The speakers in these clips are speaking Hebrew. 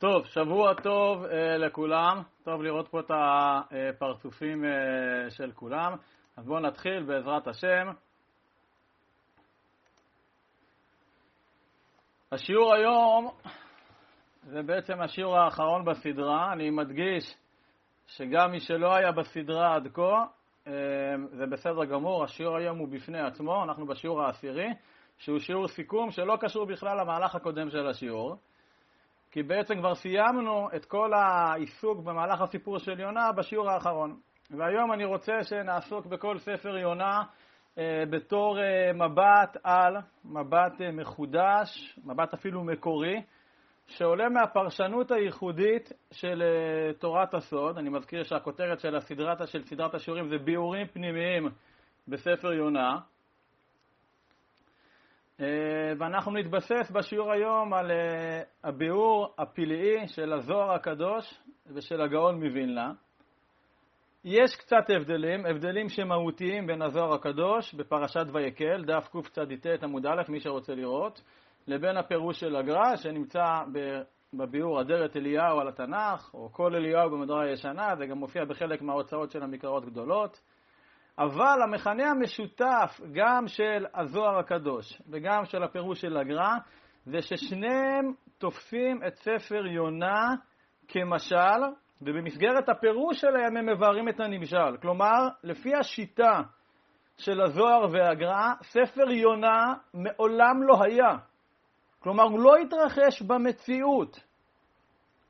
טוב, שבוע טוב uh, לכולם, טוב לראות פה את הפרצופים uh, של כולם. אז בואו נתחיל בעזרת השם. השיעור היום זה בעצם השיעור האחרון בסדרה. אני מדגיש שגם מי שלא היה בסדרה עד כה, uh, זה בסדר גמור, השיעור היום הוא בפני עצמו, אנחנו בשיעור העשירי, שהוא שיעור סיכום שלא קשור בכלל למהלך הקודם של השיעור. כי בעצם כבר סיימנו את כל העיסוק במהלך הסיפור של יונה בשיעור האחרון. והיום אני רוצה שנעסוק בכל ספר יונה אה, בתור אה, מבט על, מבט אה, מחודש, מבט אפילו מקורי, שעולה מהפרשנות הייחודית של אה, תורת הסוד. אני מזכיר שהכותרת של הסדרת, של סדרת השיעורים זה ביאורים פנימיים בספר יונה. אה, ואנחנו נתבסס בשיעור היום על אה, הביאור הפלאי של הזוהר הקדוש ושל הגאון מווילנה. יש קצת הבדלים, הבדלים שמהותיים בין הזוהר הקדוש בפרשת ויקל, דף קצ"ט עמוד א', מי שרוצה לראות, לבין הפירוש של הגר"א שנמצא בביאור אדרת אליהו על התנ"ך, או כל אליהו במדרה הישנה, זה גם מופיע בחלק מההוצאות של המקראות גדולות. אבל המכנה המשותף גם של הזוהר הקדוש וגם של הפירוש של הגר"א זה ששניהם תופסים את ספר יונה כמשל, ובמסגרת הפירוש שלהם הם מבארים את הנמשל. כלומר, לפי השיטה של הזוהר והגר"א, ספר יונה מעולם לא היה. כלומר, הוא לא התרחש במציאות.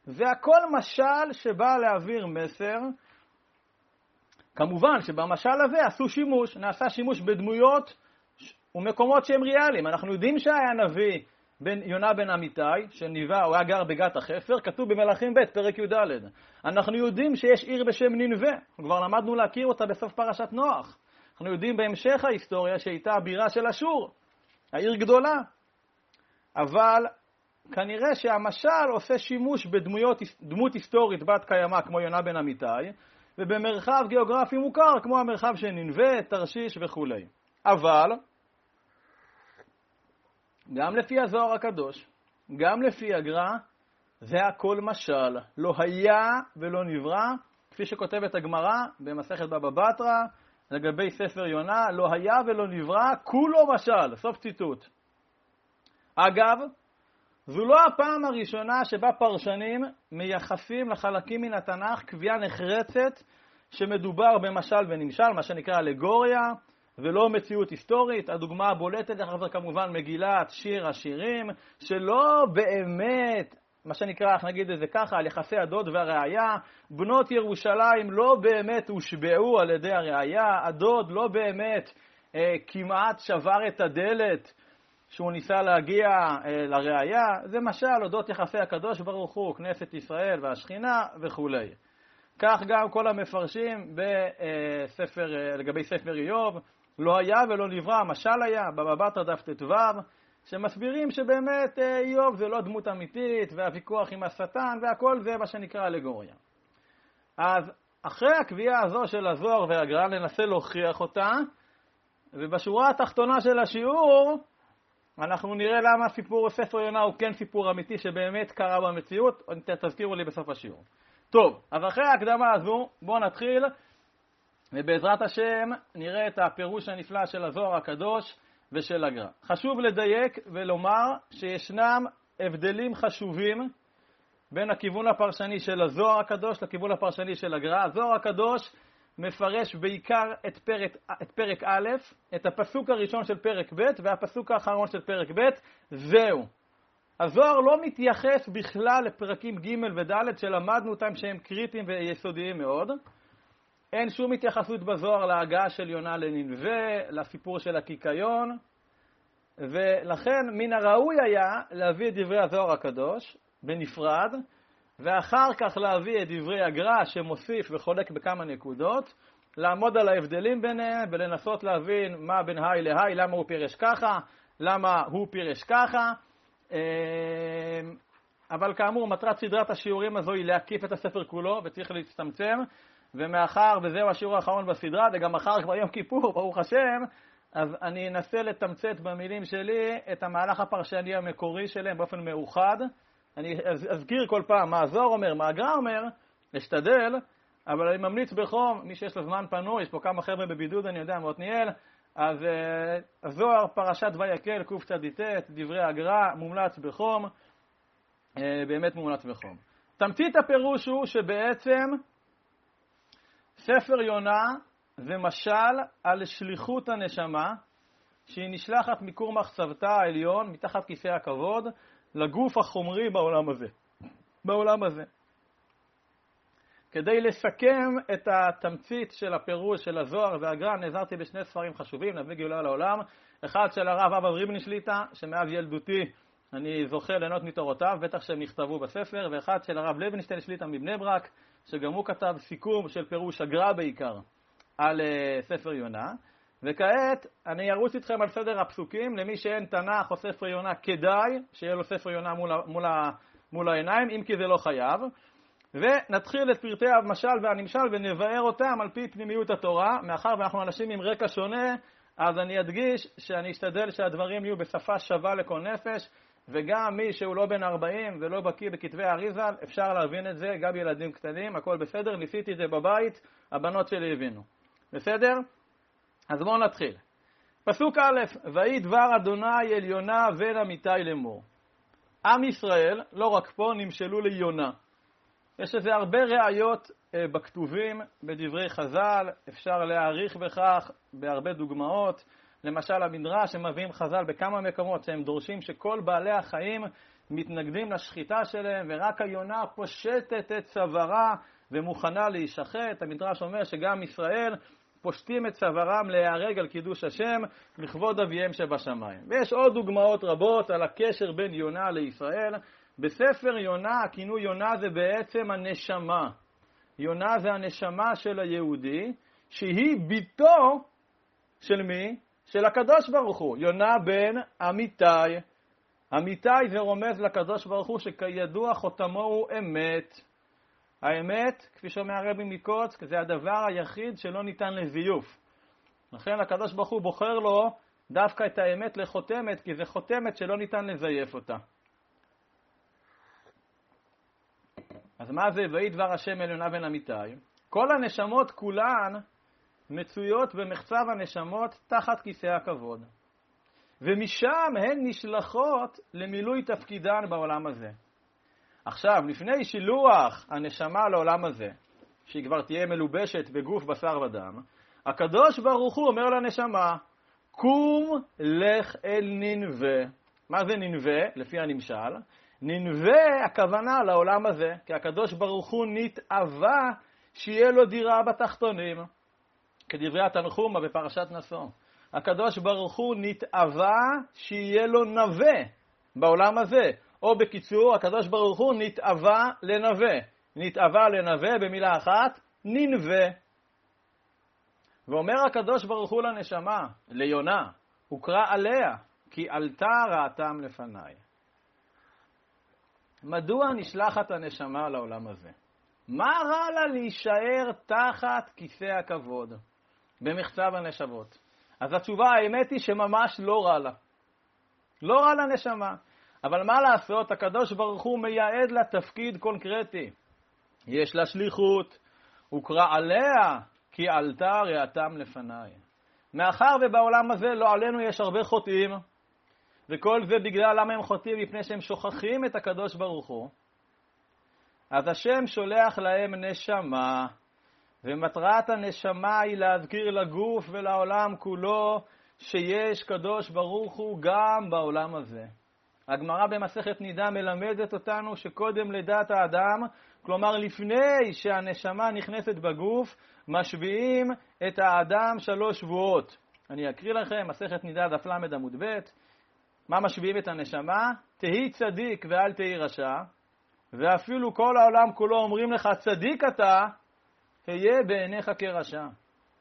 זה הכל משל שבא להעביר מסר, כמובן שבמשל הזה עשו שימוש, נעשה שימוש בדמויות ומקומות שהם ריאליים. אנחנו יודעים שהיה נביא בן יונה בן אמיתי, שניבא, הוא היה גר בגת החפר, כתוב במלאכים ב', פרק י"ד. אנחנו יודעים שיש עיר בשם ננבה, כבר למדנו להכיר אותה בסוף פרשת נוח. אנחנו יודעים בהמשך ההיסטוריה שהייתה הבירה של אשור, העיר גדולה. אבל כנראה שהמשל עושה שימוש בדמות היסטורית בת קיימא כמו יונה בן אמיתי, ובמרחב גיאוגרפי מוכר, כמו המרחב של ננבה, תרשיש וכולי. אבל, גם לפי הזוהר הקדוש, גם לפי הגר"א, זה הכל משל. לא היה ולא נברא, כפי שכותבת הגמרא במסכת בבא בתרא, לגבי ספר יונה, לא היה ולא נברא, כולו משל. סוף ציטוט. אגב, זו לא הפעם הראשונה שבה פרשנים מייחסים לחלקים מן התנ"ך קביעה נחרצת שמדובר במשל ונמשל, מה שנקרא אלגוריה, ולא מציאות היסטורית. הדוגמה הבולטת לכך זה כמובן מגילת שיר השירים, שלא באמת, מה שנקרא, נגיד את זה ככה, על יחסי הדוד והראיה, בנות ירושלים לא באמת הושבעו על ידי הראיה, הדוד לא באמת אה, כמעט שבר את הדלת שהוא ניסה להגיע אה, לראייה, זה משל אודות יחסי הקדוש ברוך הוא, כנסת ישראל והשכינה וכולי. כך גם כל המפרשים בספר, אה, לגבי ספר איוב, לא היה ולא נברא, משל היה, בבא בתרא דף ט"ו, שמסבירים שבאמת אה, איוב זה לא דמות אמיתית, והוויכוח עם השטן, והכל זה מה שנקרא אלגוריה. אז אחרי הקביעה הזו של הזוהר והגר"א ננסה להוכיח אותה, ובשורה התחתונה של השיעור אנחנו נראה למה סיפור ספר יונה הוא כן סיפור אמיתי שבאמת קרה במציאות, תזכירו לי בסוף השיעור. טוב, אז אחרי ההקדמה הזו, בואו נתחיל, ובעזרת השם נראה את הפירוש הנפלא של הזוהר הקדוש ושל הגר"א. חשוב לדייק ולומר שישנם הבדלים חשובים בין הכיוון הפרשני של הזוהר הקדוש לכיוון הפרשני של הגר"א. הזוהר הקדוש מפרש בעיקר את פרק, את פרק א', את הפסוק הראשון של פרק ב' והפסוק האחרון של פרק ב', זהו. הזוהר לא מתייחס בכלל לפרקים ג' וד' שלמדנו אותם שהם קריטיים ויסודיים מאוד. אין שום התייחסות בזוהר להגעה של יונה לננבה, לסיפור של הקיקיון, ולכן מן הראוי היה להביא את דברי הזוהר הקדוש בנפרד, ואחר כך להביא את דברי הגר"א שמוסיף וחולק בכמה נקודות, לעמוד על ההבדלים ביניהם ולנסות להבין מה בין היי להי, למה הוא פירש ככה, למה הוא פירש ככה. אה, אבל כאמור, מטרת סדרת השיעורים הזו היא להקיף את הספר כולו וצריך להצטמצם, ומאחר וזהו השיעור האחרון בסדרה, וגם מחר כבר יום כיפור, ברוך השם, אז אני אנסה לתמצת במילים שלי את המהלך הפרשני המקורי שלהם באופן מאוחד. אני אזכיר כל פעם מה הזוהר אומר, מה הגר"א אומר, אשתדל, אבל אני ממליץ בחום, מי שיש לו זמן פנוי, יש פה כמה חבר'ה בבידוד, אני יודע, מעתניאל, אז uh, הזוהר, פרשת ויקל, קצ"ט, דברי הגר"א, מומלץ בחום, uh, באמת מומלץ בחום. תמצית הפירוש הוא שבעצם ספר יונה זה משל על שליחות הנשמה, שהיא נשלחת מכור מחצבתה העליון, מתחת כיסא הכבוד, לגוף החומרי בעולם הזה. בעולם הזה. כדי לסכם את התמצית של הפירוש של הזוהר והגר"א, נעזרתי בשני ספרים חשובים, נביא גאולה לעולם. אחד של הרב אבא ריבלין שליטא, שמאז ילדותי אני זוכה ליהנות מתורותיו, בטח שהם נכתבו בספר, ואחד של הרב לוינשטיין שליטא מבני ברק, שגם הוא כתב סיכום של פירוש הגר"א בעיקר על uh, ספר יונה. וכעת אני ארוץ איתכם על סדר הפסוקים, למי שאין תנ"ך או ספר יונה כדאי שיהיה לו ספר יונה מול, מול, מול העיניים, אם כי זה לא חייב. ונתחיל את פרטי המשל והנמשל ונבאר אותם על פי פנימיות התורה. מאחר ואנחנו אנשים עם רקע שונה, אז אני אדגיש שאני אשתדל שהדברים יהיו בשפה שווה לכל נפש, וגם מי שהוא לא בן 40 ולא בקיא בכתבי האריזה, אפשר להבין את זה, גם ילדים קטנים, הכל בסדר, ניסיתי את זה בבית, הבנות שלי הבינו. בסדר? אז בואו נתחיל. פסוק א', ויהי דבר אדוני אל יונה בן אמיתי לאמור. עם ישראל, לא רק פה, נמשלו ליונה. יש לזה הרבה ראיות אה, בכתובים, בדברי חז"ל, אפשר להעריך בכך בהרבה דוגמאות. למשל המדרש שמביאים חז"ל בכמה מקומות שהם דורשים שכל בעלי החיים מתנגדים לשחיטה שלהם ורק היונה פושטת את צווארה ומוכנה להישחט. המדרש אומר שגם ישראל פושטים את צווארם להיהרג על קידוש השם לכבוד אביהם שבשמיים. ויש עוד דוגמאות רבות על הקשר בין יונה לישראל. בספר יונה, הכינוי יונה זה בעצם הנשמה. יונה זה הנשמה של היהודי, שהיא ביתו של מי? של הקדוש ברוך הוא. יונה בן אמיתי. אמיתי זה רומז לקדוש ברוך הוא שכידוע חותמו הוא אמת. האמת, כפי שאומר הרבי מקוץ, זה הדבר היחיד שלא ניתן לזיוף. לכן הקדוש ברוך הוא בוחר לו דווקא את האמת לחותמת, כי זה חותמת שלא ניתן לזייף אותה. אז מה זה ויהי דבר השם עליונה בן אמיתי? כל הנשמות כולן מצויות במחצב הנשמות תחת כיסא הכבוד. ומשם הן נשלחות למילוי תפקידן בעולם הזה. עכשיו, לפני שילוח הנשמה לעולם הזה, שהיא כבר תהיה מלובשת בגוף בשר ודם, הקדוש ברוך הוא אומר לנשמה, קום לך אל ננבה. מה זה ננבה? לפי הנמשל. ננבה הכוונה לעולם הזה, כי הקדוש ברוך הוא נתאווה שיהיה לו דירה בתחתונים. כדברי התנחומה בפרשת נשוא. הקדוש ברוך הוא נתאווה שיהיה לו נווה בעולם הזה. או בקיצור, הקדוש ברוך הוא נתאווה לנווה. נתאווה לנווה במילה אחת, ננווה. ואומר הקדוש ברוך הוא לנשמה, ליונה, הוקרא עליה, כי עלתה רעתם לפניי. מדוע נשלחת הנשמה לעולם הזה? מה רע לה להישאר תחת כיסא הכבוד במחצב הנשבות? אז התשובה, האמת היא שממש לא רע לה. לא רע לנשמה. אבל מה לעשות, הקדוש ברוך הוא מייעד לה תפקיד קונקרטי. יש לה שליחות, הוקרא עליה, כי עלתה ראתם לפניי. מאחר ובעולם הזה לא עלינו יש הרבה חוטאים, וכל זה בגלל למה הם חוטאים? מפני שהם שוכחים את הקדוש ברוך הוא. אז השם שולח להם נשמה, ומטרת הנשמה היא להזכיר לגוף ולעולם כולו שיש קדוש ברוך הוא גם בעולם הזה. הגמרא במסכת נידה מלמדת אותנו שקודם לידת האדם, כלומר לפני שהנשמה נכנסת בגוף, משביעים את האדם שלוש שבועות. אני אקריא לכם, מסכת נידה דף ל עמוד ב', מה משביעים את הנשמה? תהי צדיק ואל תהי רשע, ואפילו כל העולם כולו אומרים לך צדיק אתה, היה בעיניך כרשע.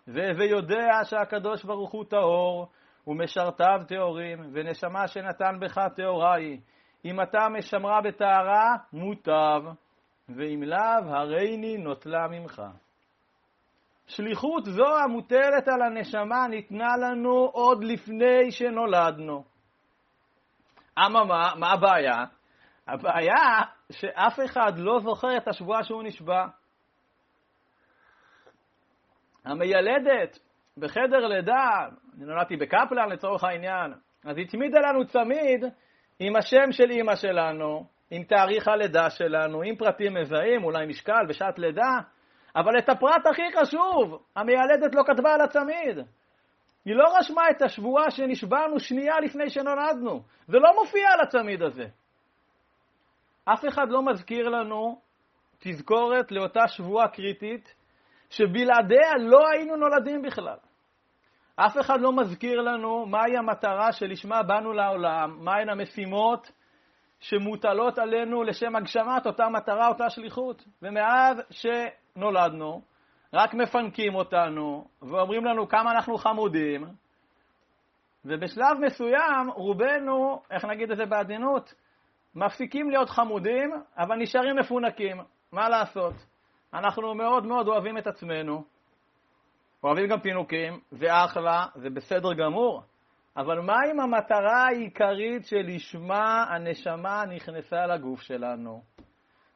והווה יודע שהקדוש ברוך הוא טהור, ומשרתיו טהורים, ונשמה שנתן בך טהורה היא. אם אתה משמרה בטהרה, מוטב, ואם לאו, הריני נוטלה ממך. שליחות זו המוטלת על הנשמה ניתנה לנו עוד לפני שנולדנו. אממה, מה הבעיה? הבעיה שאף אחד לא זוכר את השבועה שהוא נשבע. המיילדת בחדר לידה, אני נולדתי בקפלן לצורך העניין, אז הצמידה לנו צמיד עם השם של אימא שלנו, עם תאריך הלידה שלנו, עם פרטים מזהים, אולי משקל בשעת לידה, אבל את הפרט הכי חשוב, המיילדת לא כתבה על הצמיד. היא לא רשמה את השבועה שנשבענו שנייה לפני שנולדנו. זה לא מופיע על הצמיד הזה. אף אחד לא מזכיר לנו תזכורת לאותה שבועה קריטית שבלעדיה לא היינו נולדים בכלל. אף אחד לא מזכיר לנו מהי המטרה שלשמה באנו לעולם, מהן המשימות שמוטלות עלינו לשם הגשמת אותה מטרה, אותה שליחות. ומאז שנולדנו, רק מפנקים אותנו ואומרים לנו כמה אנחנו חמודים, ובשלב מסוים רובנו, איך נגיד את זה בעדינות, מפסיקים להיות חמודים, אבל נשארים מפונקים. מה לעשות? אנחנו מאוד מאוד אוהבים את עצמנו, אוהבים גם פינוקים, זה אחלה, זה בסדר גמור, אבל מה עם המטרה העיקרית שלשמה הנשמה נכנסה לגוף שלנו?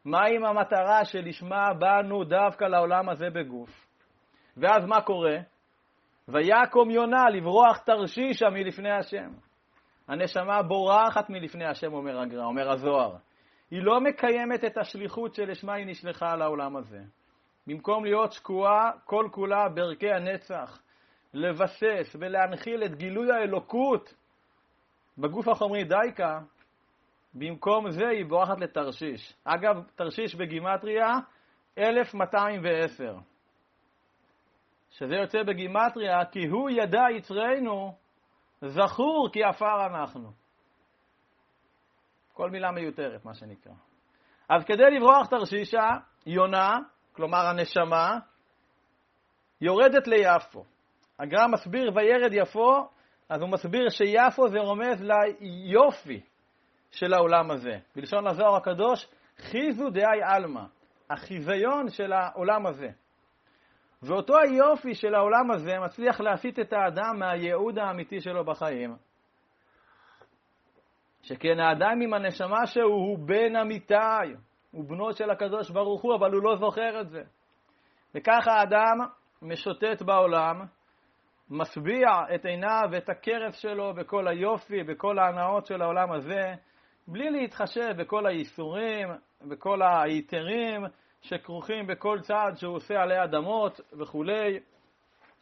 מה עם המטרה שלשמה באנו דווקא לעולם הזה בגוף? ואז מה קורה? ויקום יונה לברוח תרשישה מלפני השם. הנשמה בורחת מלפני השם, אומר הגר"א, אומר הזוהר. היא לא מקיימת את השליחות שלשמה היא נשלחה לעולם הזה. במקום להיות שקועה כל כולה בערכי הנצח, לבסס ולהנחיל את גילוי האלוקות בגוף החומרי דייקה, במקום זה היא בורחת לתרשיש. אגב, תרשיש בגימטריה 1210, שזה יוצא בגימטריה כי הוא ידע יצרנו זכור כי עפר אנחנו. כל מילה מיותרת, מה שנקרא. אז כדי לברוח תרשישה, יונה, כלומר הנשמה, יורדת ליפו. הגר"א מסביר וירד יפו, אז הוא מסביר שיפו זה רומז ליופי של העולם הזה. בלשון הזוהר הקדוש, חיזו דאי עלמא, החיזיון של העולם הזה. ואותו היופי של העולם הזה מצליח להסיט את האדם מהייעוד האמיתי שלו בחיים. שכן האדם עם הנשמה שהוא הוא בן אמיתי, הוא בנו של הקדוש ברוך הוא, אבל הוא לא זוכר את זה. וככה האדם משוטט בעולם, משביע את עיניו ואת הכרס שלו בכל היופי, בכל ההנאות של העולם הזה, בלי להתחשב בכל הייסורים, בכל ההיתרים שכרוכים בכל צעד שהוא עושה עלי אדמות וכולי.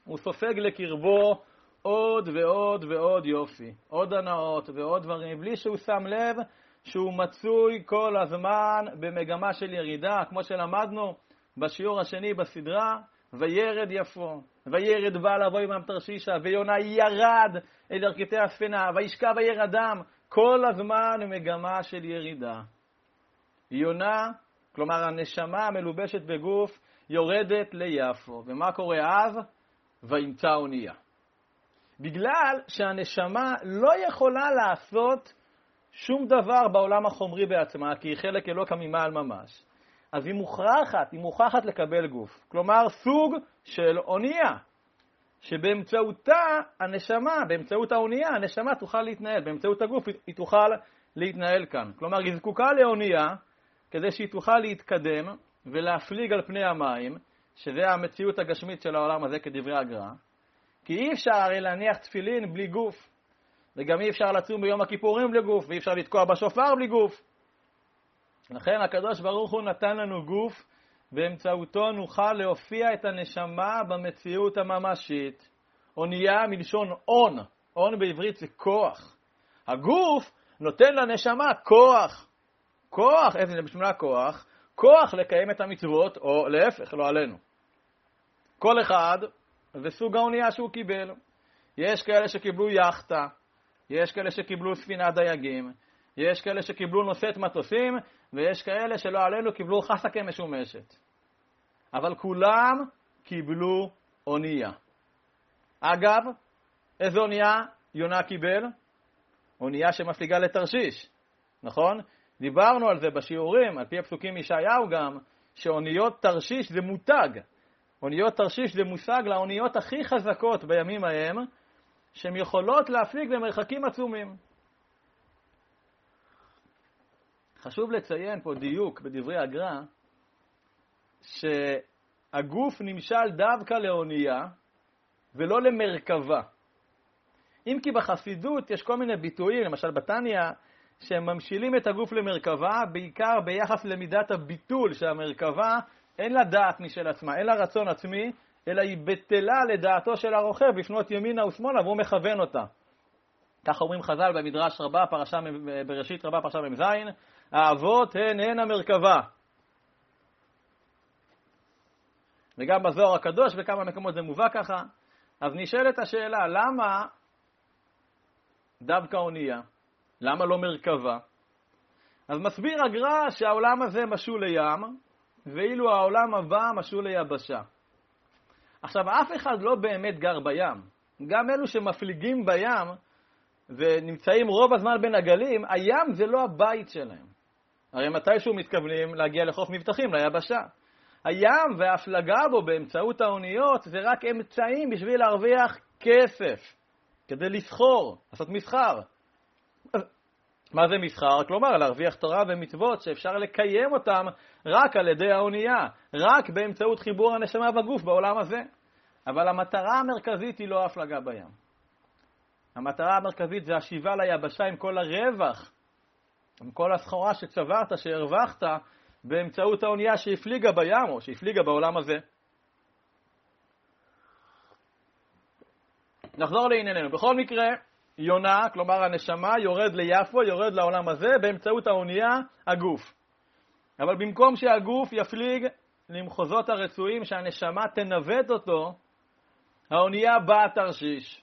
הוא סופג לקרבו עוד ועוד ועוד יופי, עוד הנאות ועוד דברים, בלי שהוא שם לב שהוא מצוי כל הזמן במגמה של ירידה, כמו שלמדנו בשיעור השני בסדרה, וירד יפו, וירד בעל אבוי ים תרשישה, ויונה ירד אל ירכתי הספינה, וישכב וירדם, כל הזמן מגמה של ירידה. יונה, כלומר הנשמה המלובשת בגוף, יורדת ליפו. ומה קורה אז? וימצא אונייה. בגלל שהנשמה לא יכולה לעשות שום דבר בעולם החומרי בעצמה, כי היא חלק אלוקא ממעל ממש. אז היא מוכרחת, היא מוכרחת לקבל גוף. כלומר, סוג של אונייה, שבאמצעותה הנשמה, באמצעות האונייה, הנשמה תוכל להתנהל, באמצעות הגוף היא תוכל להתנהל כאן. כלומר, היא זקוקה לאונייה כדי שהיא תוכל להתקדם ולהפליג על פני המים, שזה המציאות הגשמית של העולם הזה כדברי הגר"א, כי אי אפשר הרי להניח תפילין בלי גוף, וגם אי אפשר לצום ביום הכיפורים בלי גוף, ואי אפשר לתקוע בשופר בלי גוף. לכן הקדוש ברוך הוא נתן לנו גוף, באמצעותו נוכל להופיע את הנשמה במציאות הממשית. אונייה מלשון און, און בעברית זה כוח. הגוף נותן לנשמה כוח. כוח, איזה זה בשבילה כוח? כוח לקיים את המצוות, או להפך, לא עלינו. כל אחד וסוג האונייה שהוא קיבל. יש כאלה שקיבלו יאכטה, יש כאלה שקיבלו ספינת דייגים, יש כאלה שקיבלו נושאת מטוסים, ויש כאלה שלא עלינו קיבלו חסקה משומשת. אבל כולם קיבלו אונייה. אגב, איזו אונייה יונה קיבל? אונייה שמפליגה לתרשיש, נכון? דיברנו על זה בשיעורים, על פי הפסוקים מישעיהו גם, שאוניות תרשיש זה מותג. אוניות תרשיש זה מושג לאוניות הכי חזקות בימים ההם, שהן יכולות להפליג במרחקים עצומים. חשוב לציין פה דיוק בדברי הגר"א, שהגוף נמשל דווקא לאונייה ולא למרכבה. אם כי בחסידות יש כל מיני ביטויים, למשל בתניא, שהם ממשילים את הגוף למרכבה, בעיקר ביחס למידת הביטול שהמרכבה אין לה דעת משל עצמה, אין לה רצון עצמי, אלא היא בטלה לדעתו של הרוכב לפנות ימינה ושמאלה והוא מכוון אותה. כך אומרים חז"ל במדרש רבה, פרשה, בראשית רבה, פרשה מ"ז, האבות הן הן המרכבה. וגם בזוהר הקדוש בכמה מקומות זה מובא ככה. אז נשאלת השאלה, למה דווקא אונייה? למה לא מרכבה? אז מסביר הגר"א שהעולם הזה משול לים, ואילו העולם הבא משול ליבשה. עכשיו, אף אחד לא באמת גר בים. גם אלו שמפליגים בים ונמצאים רוב הזמן בין הגלים, הים זה לא הבית שלהם. הרי מתישהו מתכוונים להגיע לחוף מבטחים, ליבשה. הים וההפלגה בו באמצעות האוניות זה רק אמצעים בשביל להרוויח כסף, כדי לסחור, לעשות מסחר. מה זה מסחר? כלומר, להרוויח תורה ומצוות שאפשר לקיים אותם רק על ידי האונייה, רק באמצעות חיבור הנשמה בגוף בעולם הזה. אבל המטרה המרכזית היא לא ההפלגה בים. המטרה המרכזית זה השיבה ליבשה עם כל הרווח, עם כל הסחורה שצברת, שהרווחת, באמצעות האונייה שהפליגה בים או שהפליגה בעולם הזה. נחזור לענייננו. בכל מקרה, יונה, כלומר הנשמה, יורד ליפו, יורד לעולם הזה, באמצעות האונייה, הגוף. אבל במקום שהגוף יפליג למחוזות הרצויים, שהנשמה תנווט אותו, האונייה באה תרשיש.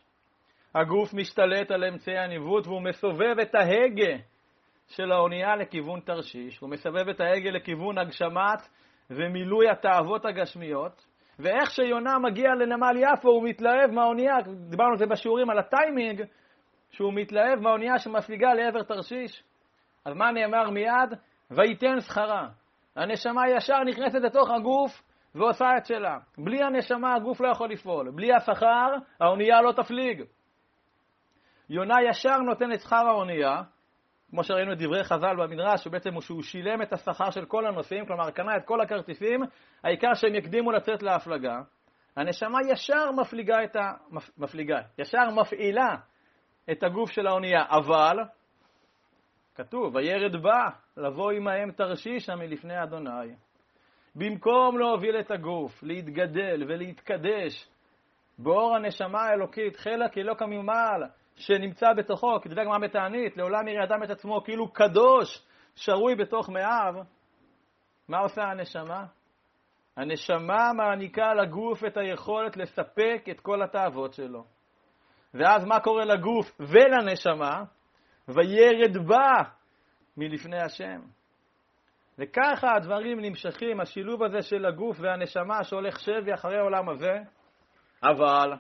הגוף משתלט על אמצעי הניווט והוא מסובב את ההגה של האונייה לכיוון תרשיש, הוא מסבב את ההגה לכיוון הגשמת ומילוי התאוות הגשמיות, ואיך שיונה מגיע לנמל יפו הוא מתלהב מהאונייה, דיברנו על זה בשיעורים על הטיימינג, שהוא מתלהב מהאונייה שמפליגה לעבר תרשיש. אז מה נאמר מיד? וייתן שכרה. הנשמה ישר נכנסת לתוך הגוף ועושה את שלה. בלי הנשמה הגוף לא יכול לפעול. בלי השכר האונייה לא תפליג. יונה ישר נותן את שכר האונייה, כמו שראינו את דברי חז"ל במדרש, שבעצם הוא שהוא שילם את השכר של כל הנוסעים, כלומר קנה את כל הכרטיסים, העיקר שהם יקדימו לצאת להפלגה. הנשמה ישר מפליגה את ה... מפליגה, ישר מפעילה את הגוף של האונייה, אבל, כתוב, וירד בה לבוא עמהם תרשישה מלפני אדוני. במקום להוביל את הגוף, להתגדל ולהתקדש באור הנשמה האלוקית, חלק אלוקא ממעל, שנמצא בתוכו, כדברי הגמרא בתענית, לעולם יראה אדם את עצמו כאילו קדוש, שרוי בתוך מאיו, מה עושה הנשמה? הנשמה מעניקה לגוף את היכולת לספק את כל התאוות שלו. ואז מה קורה לגוף ולנשמה? וירד בה מלפני השם. וככה הדברים נמשכים, השילוב הזה של הגוף והנשמה שהולך שבי אחרי העולם הזה, אבל,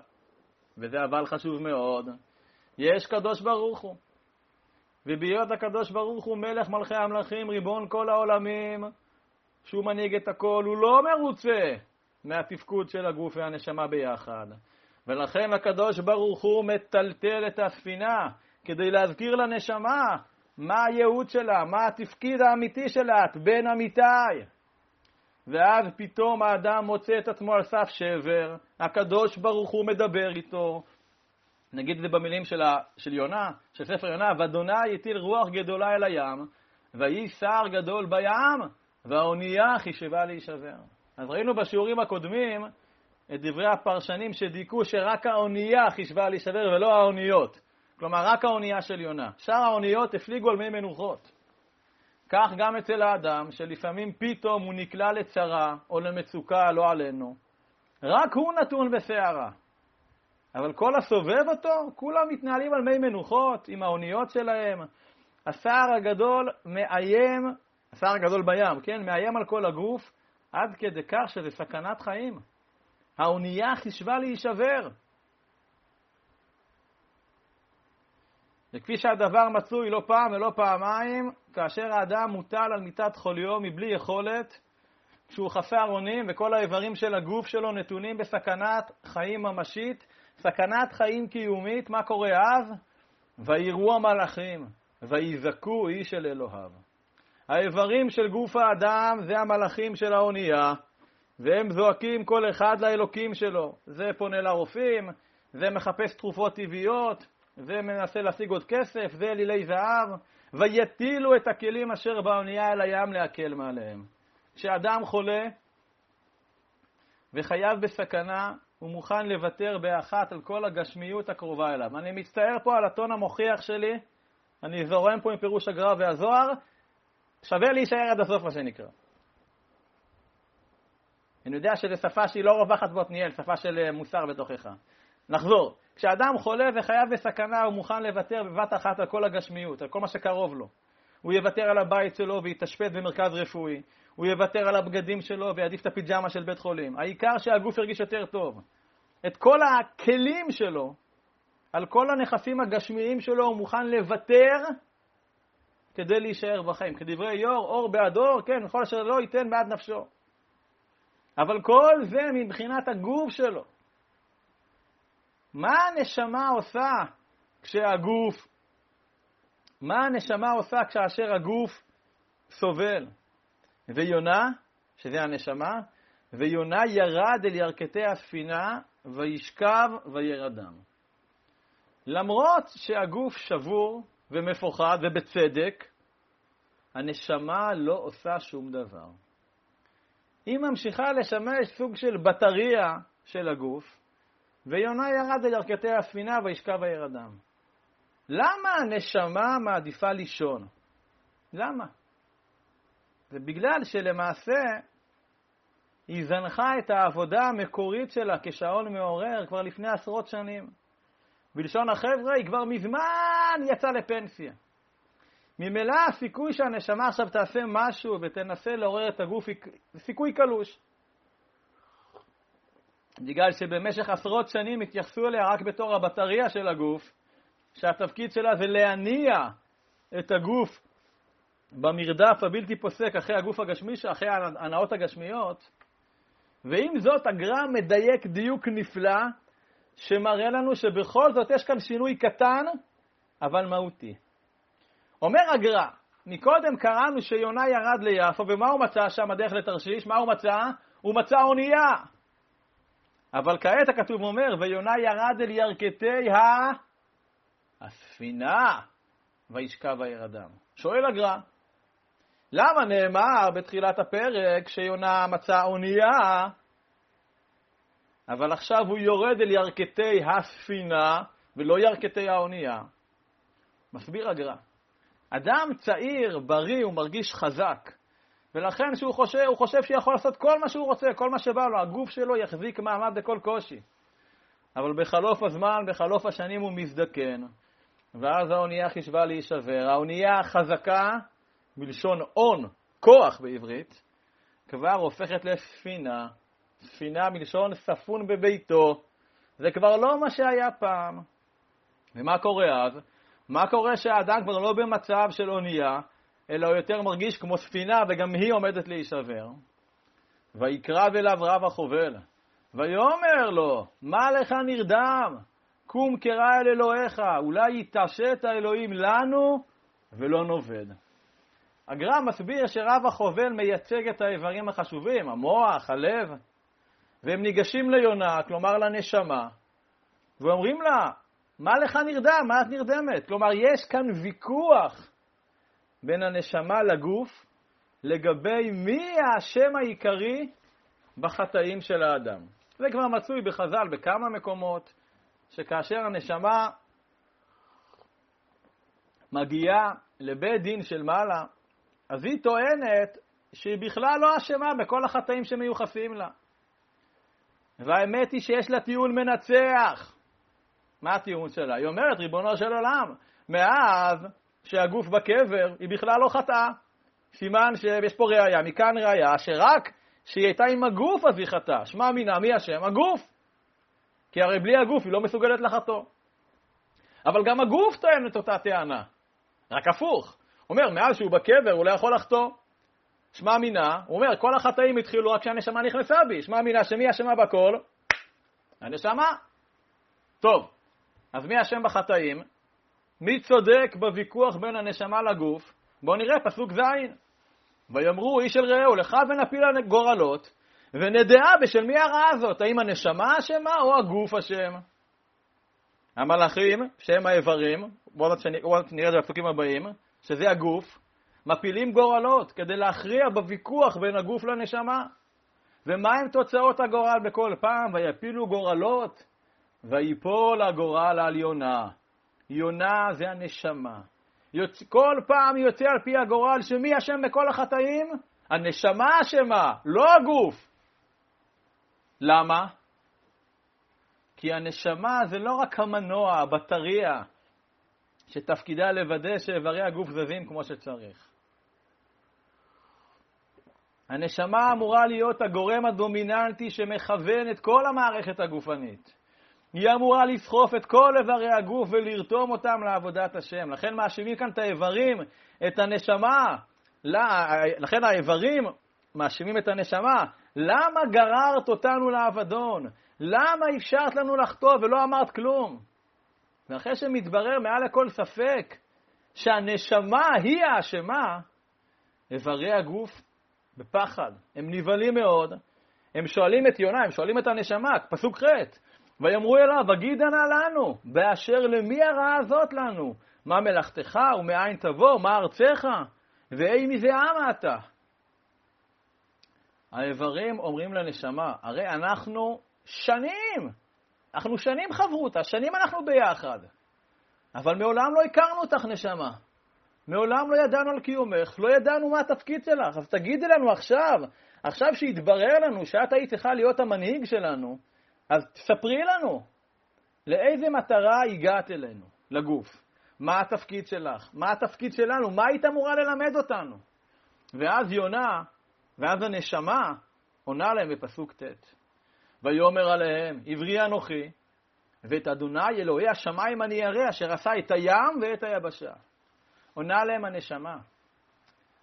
וזה אבל חשוב מאוד, יש קדוש ברוך הוא. ובהיות הקדוש ברוך הוא מלך מלכי המלכים, ריבון כל העולמים, שהוא מנהיג את הכל, הוא לא מרוצה מהתפקוד של הגוף והנשמה ביחד. ולכן הקדוש ברוך הוא מטלטל את הספינה כדי להזכיר לנשמה מה הייעוד שלה, מה התפקיד האמיתי שלה, את בן אמיתי. ואז פתאום האדם מוצא את עצמו על סף שבר, הקדוש ברוך הוא מדבר איתו, נגיד את זה במילים של, ה, של יונה, של ספר יונה, ואדוני הטיל רוח גדולה אל הים, ויהי סער גדול בים, והאונייה חישבה להישבר. אז ראינו בשיעורים הקודמים את דברי הפרשנים שדיכאו שרק האונייה חישבה להישבר ולא האוניות. כלומר, רק האונייה של יונה. שאר האוניות הפליגו על מי מנוחות. כך גם אצל האדם, שלפעמים פתאום הוא נקלע לצרה או למצוקה, לא עלינו. רק הוא נתון בסערה. אבל כל הסובב אותו, כולם מתנהלים על מי מנוחות עם האוניות שלהם. הסער הגדול מאיים, הסער הגדול בים, כן? מאיים על כל הגוף, עד כדי כך שזה סכנת חיים. האונייה חישבה להישבר. וכפי שהדבר מצוי לא פעם ולא פעמיים, כאשר האדם מוטל על מיטת חוליו מבלי יכולת, כשהוא חסר אונים וכל האיברים של הגוף שלו נתונים בסכנת חיים ממשית, סכנת חיים קיומית, מה קורה אז? ויראו המלאכים, ויזעקו איש אל אלוהיו. האיברים של גוף האדם זה המלאכים של האונייה, והם זועקים כל אחד לאלוקים שלו. זה פונה לרופאים, זה מחפש תרופות טבעיות, זה מנסה להשיג עוד כסף, זה אלילי זהב, ויטילו את הכלים אשר באונייה אל הים להקל מעליהם. כשאדם חולה וחייב בסכנה, הוא מוכן לוותר באחת על כל הגשמיות הקרובה אליו. אני מצטער פה על הטון המוכיח שלי, אני זורם פה עם פירוש הגר"א והזוהר, שווה להישאר עד הסוף מה שנקרא. אני יודע שזו שפה שהיא לא רווחת בעתניאל, שפה של אה, מוסר בתוכך. נחזור. כשאדם חולה וחייב בסכנה, הוא מוכן לוותר בבת אחת על כל הגשמיות, על כל מה שקרוב לו. הוא יוותר על הבית שלו ויתאשפז במרכז רפואי. הוא יוותר על הבגדים שלו ויעדיף את הפיג'מה של בית חולים. העיקר שהגוף ירגיש יותר טוב. את כל הכלים שלו, על כל הנכסים הגשמיים שלו, הוא מוכן לוותר כדי להישאר בחיים. כדברי יור, אור בעד אור, כן, וכל אשר לא ייתן בעד נפשו. אבל כל זה מבחינת הגוף שלו. מה הנשמה עושה כשהגוף, מה הנשמה עושה כאשר הגוף סובל? ויונה, שזה הנשמה, ויונה ירד אל ירכתי הספינה וישכב וירדם. למרות שהגוף שבור ומפוחד, ובצדק, הנשמה לא עושה שום דבר. היא ממשיכה לשמש סוג של בטריה של הגוף, ויונה ירד אל ירכתי הספינה וישכב וירדם. למה הנשמה מעדיפה לישון? למה? זה בגלל שלמעשה היא זנחה את העבודה המקורית שלה כשעון מעורר כבר לפני עשרות שנים. בלשון החבר'ה, היא כבר מזמן יצאה לפנסיה. ממילא הסיכוי שהנשמה עכשיו תעשה משהו ותנסה לעורר את הגוף זה סיכוי קלוש. בגלל שבמשך עשרות שנים התייחסו אליה רק בתור הבטריה של הגוף, שהתפקיד שלה זה להניע את הגוף במרדף הבלתי פוסק אחרי הגוף הגשמי, אחרי ההנאות הגשמיות, ועם זאת הגר"א מדייק דיוק נפלא, שמראה לנו שבכל זאת יש כאן שינוי קטן, אבל מהותי. אומר הגר"א, מקודם קראנו שיונה ירד ליפו, ומה הוא מצא שם הדרך לתרשיש? מה הוא מצא? הוא מצא אונייה. אבל כעת הכתוב אומר, ויונה ירד אל ירכתי ה... הספינה, וישכב וירדם. שואל הגר"א, למה נאמר בתחילת הפרק שיונה מצא אונייה, אבל עכשיו הוא יורד אל ירכתי הספינה ולא ירכתי האונייה? מסביר הגר"א, אדם צעיר, בריא, הוא מרגיש חזק, ולכן שהוא חושב, הוא חושב שיכול לעשות כל מה שהוא רוצה, כל מה שבא לו, הגוף שלו יחזיק מעמד בכל קושי. אבל בחלוף הזמן, בחלוף השנים הוא מזדקן, ואז האונייה חישבה להישבר. האונייה החזקה מלשון און, כוח בעברית, כבר הופכת לספינה. ספינה מלשון ספון בביתו. זה כבר לא מה שהיה פעם. ומה קורה אז? מה קורה שהאדם כבר לא במצב של אונייה, אלא הוא יותר מרגיש כמו ספינה וגם היא עומדת להישבר? ויקרב אליו רב החובל, ויאמר לו, מה לך נרדם? קום קרא אל אלוהיך, אולי יתעשת האלוהים לנו ולא נאבד. הגר"א מסביר שרב החובל מייצג את האיברים החשובים, המוח, הלב, והם ניגשים ליונה, כלומר לנשמה, ואומרים לה, מה לך נרדם? מה את נרדמת? כלומר, יש כאן ויכוח בין הנשמה לגוף לגבי מי האשם העיקרי בחטאים של האדם. זה כבר מצוי בחז"ל בכמה מקומות, שכאשר הנשמה מגיעה לבית דין של מעלה, אז היא טוענת שהיא בכלל לא אשמה בכל החטאים שמיוחסים לה. והאמת היא שיש לה טיעון מנצח. מה הטיעון שלה? היא אומרת, ריבונו של עולם, מאז שהגוף בקבר, היא בכלל לא חטאה. סימן שיש פה ראייה, מכאן ראייה, שרק כשהיא הייתה עם הגוף אז היא חטאה. שמע מינה, מי אשם? הגוף. כי הרי בלי הגוף היא לא מסוגלת לחטוא. אבל גם הגוף טוען את אותה טענה, רק הפוך. הוא אומר, מאז שהוא בקבר הוא לא יכול לחטוא. שמע מינה, הוא אומר, כל החטאים התחילו רק כשהנשמה נכנסה בי. שמע מינה, שמי אשמה בכל? הנשמה. טוב, אז מי אשם בחטאים? מי צודק בוויכוח בין הנשמה לגוף? בואו נראה, פסוק ז'. ויאמרו איש אל רעהו, לך ונפיל גורלות, ונדעה בשל מי הרעה הזאת, האם הנשמה אשמה או הגוף אשם. המלאכים, שהם האיברים, בואו נראה את זה בפסוקים הבאים, שזה הגוף, מפילים גורלות כדי להכריע בוויכוח בין הגוף לנשמה. ומהם תוצאות הגורל בכל פעם? ויפילו גורלות, ויפול הגורל על יונה. יונה זה הנשמה. כל פעם יוצא על פי הגורל שמי אשם בכל החטאים? הנשמה אשמה, לא הגוף. למה? כי הנשמה זה לא רק המנוע, הבטריה, שתפקידה לוודא שאיברי הגוף זזים כמו שצריך. הנשמה אמורה להיות הגורם הדומיננטי שמכוון את כל המערכת הגופנית. היא אמורה לסחוף את כל איברי הגוף ולרתום אותם לעבודת השם. לכן מאשימים כאן את האיברים, את הנשמה. לכן האיברים מאשימים את הנשמה. למה גררת אותנו לאבדון? למה אפשרת לנו לחטוא ולא אמרת כלום? ואחרי שמתברר מעל לכל ספק שהנשמה היא האשמה, איברי הגוף בפחד, הם נבהלים מאוד, הם שואלים את יונה, הם שואלים את הנשמה, פסוק ח' ויאמרו אליו, הגידה נא לנו, באשר למי הרעה הזאת לנו? מה מלאכתך ומאין תבוא? מה ארצך? ואי מזה עמה אתה? האיברים אומרים לנשמה, הרי אנחנו שנים, אנחנו שנים חברותא, שנים אנחנו ביחד, אבל מעולם לא הכרנו אותך, נשמה. מעולם לא ידענו על קיומך, לא ידענו מה התפקיד שלך, אז תגידי לנו עכשיו, עכשיו שהתברר לנו שאת היית צריכה להיות המנהיג שלנו, אז תספרי לנו, לאיזה מטרה הגעת אלינו, לגוף? מה התפקיד שלך? מה התפקיד שלנו? מה היית אמורה ללמד אותנו? ואז יונה, ואז הנשמה, עונה להם בפסוק ט': ויאמר עליהם, עברי אנוכי, ואת אדוני אלוהי השמיים אני אראה, אשר עשה את הים ואת היבשה. עונה להם הנשמה.